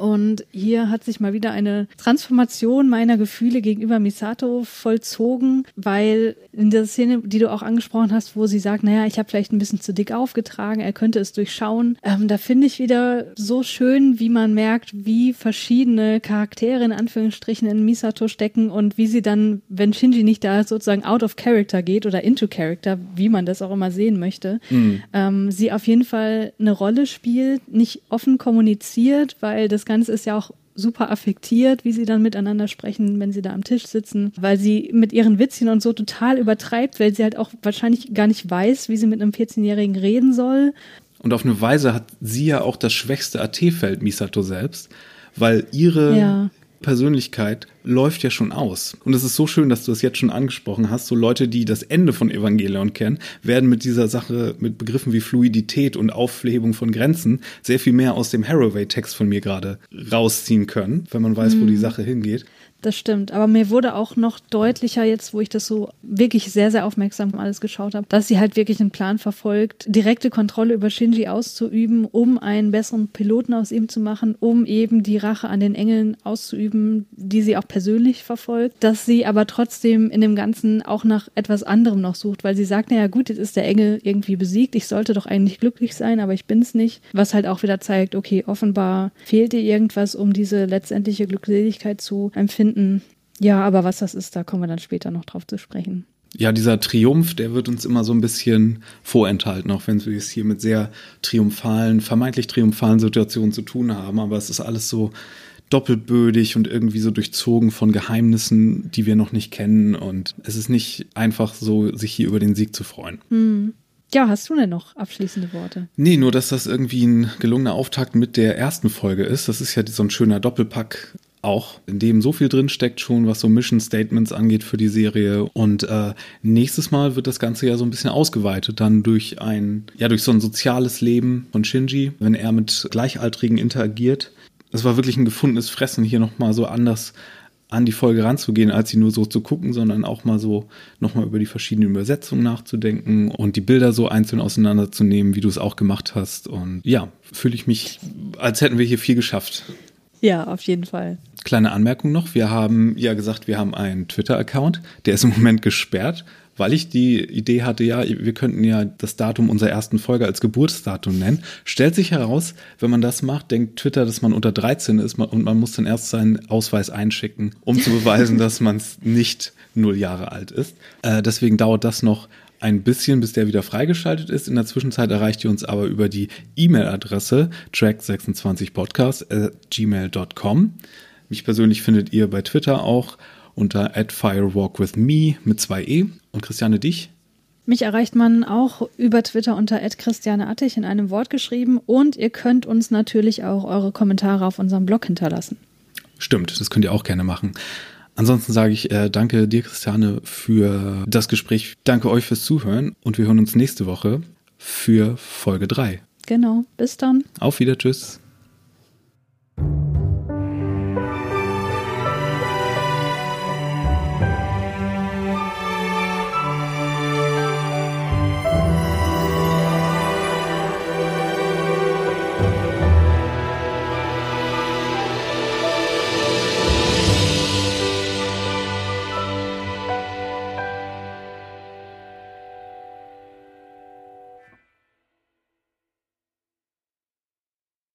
und hier hat sich mal wieder eine Transformation meiner Gefühle gegenüber Misato vollzogen, weil in der Szene, die du auch angesprochen hast, wo sie sagt, naja, ich habe vielleicht ein bisschen zu dick aufgetragen, er könnte es durchschauen, ähm, da finde ich wieder so schön, wie man merkt, wie verschiedene Charaktere in Anführungsstrichen in Misato stecken und wie sie dann, wenn Shinji nicht da sozusagen out of character geht oder into character, wie man das auch immer sehen möchte, mhm. ähm, sie auf jeden Fall eine Rolle spielt, nicht offen kommuniziert, weil das Ganze ist ja auch super affektiert, wie sie dann miteinander sprechen, wenn sie da am Tisch sitzen, weil sie mit ihren Witzchen und so total übertreibt, weil sie halt auch wahrscheinlich gar nicht weiß, wie sie mit einem 14-Jährigen reden soll. Und auf eine Weise hat sie ja auch das schwächste AT-Feld, Misato selbst, weil ihre, ja. Persönlichkeit läuft ja schon aus. Und es ist so schön, dass du es jetzt schon angesprochen hast. So Leute, die das Ende von Evangelion kennen, werden mit dieser Sache, mit Begriffen wie Fluidität und Aufhebung von Grenzen sehr viel mehr aus dem Haraway-Text von mir gerade rausziehen können, wenn man weiß, mhm. wo die mhm. Sache hingeht. Das stimmt. Aber mir wurde auch noch deutlicher jetzt, wo ich das so wirklich sehr, sehr aufmerksam alles geschaut habe, dass sie halt wirklich einen Plan verfolgt, direkte Kontrolle über Shinji auszuüben, um einen besseren Piloten aus ihm zu machen, um eben die Rache an den Engeln auszuüben, die sie auch persönlich verfolgt, dass sie aber trotzdem in dem Ganzen auch nach etwas anderem noch sucht, weil sie sagt, naja gut, jetzt ist der Engel irgendwie besiegt, ich sollte doch eigentlich glücklich sein, aber ich bin es nicht. Was halt auch wieder zeigt, okay, offenbar fehlt ihr irgendwas, um diese letztendliche Glückseligkeit zu empfinden finden. Ja, aber was das ist, da kommen wir dann später noch drauf zu sprechen. Ja, dieser Triumph, der wird uns immer so ein bisschen vorenthalten, auch wenn wir es hier mit sehr triumphalen, vermeintlich triumphalen Situationen zu tun haben. Aber es ist alles so doppelbödig und irgendwie so durchzogen von Geheimnissen, die wir noch nicht kennen. Und es ist nicht einfach so, sich hier über den Sieg zu freuen. Hm. Ja, hast du denn noch abschließende Worte? Nee, nur dass das irgendwie ein gelungener Auftakt mit der ersten Folge ist. Das ist ja so ein schöner Doppelpack auch, in dem so viel drin steckt schon, was so Mission Statements angeht für die Serie. Und äh, nächstes Mal wird das Ganze ja so ein bisschen ausgeweitet, dann durch ein, ja, durch so ein soziales Leben von Shinji, wenn er mit Gleichaltrigen interagiert. Es war wirklich ein gefundenes Fressen, hier nochmal so anders an die Folge ranzugehen, als sie nur so zu gucken, sondern auch mal so nochmal über die verschiedenen Übersetzungen nachzudenken und die Bilder so einzeln auseinanderzunehmen, wie du es auch gemacht hast. Und ja, fühle ich mich, als hätten wir hier viel geschafft. Ja, auf jeden Fall. Kleine Anmerkung noch. Wir haben ja gesagt, wir haben einen Twitter-Account. Der ist im Moment gesperrt, weil ich die Idee hatte, ja, wir könnten ja das Datum unserer ersten Folge als Geburtsdatum nennen. Stellt sich heraus, wenn man das macht, denkt Twitter, dass man unter 13 ist und man muss dann erst seinen Ausweis einschicken, um zu beweisen, dass man nicht null Jahre alt ist. Äh, deswegen dauert das noch ein bisschen, bis der wieder freigeschaltet ist. In der Zwischenzeit erreicht ihr uns aber über die E-Mail-Adresse track26podcast@gmail.com. Mich persönlich findet ihr bei Twitter auch unter @firewalkwithme mit zwei e und Christiane dich. Mich erreicht man auch über Twitter unter Christiane Attich in einem Wort geschrieben und ihr könnt uns natürlich auch eure Kommentare auf unserem Blog hinterlassen. Stimmt, das könnt ihr auch gerne machen. Ansonsten sage ich äh, danke dir, Christiane, für das Gespräch. Danke euch fürs Zuhören und wir hören uns nächste Woche für Folge 3. Genau, bis dann. Auf Wieder, tschüss.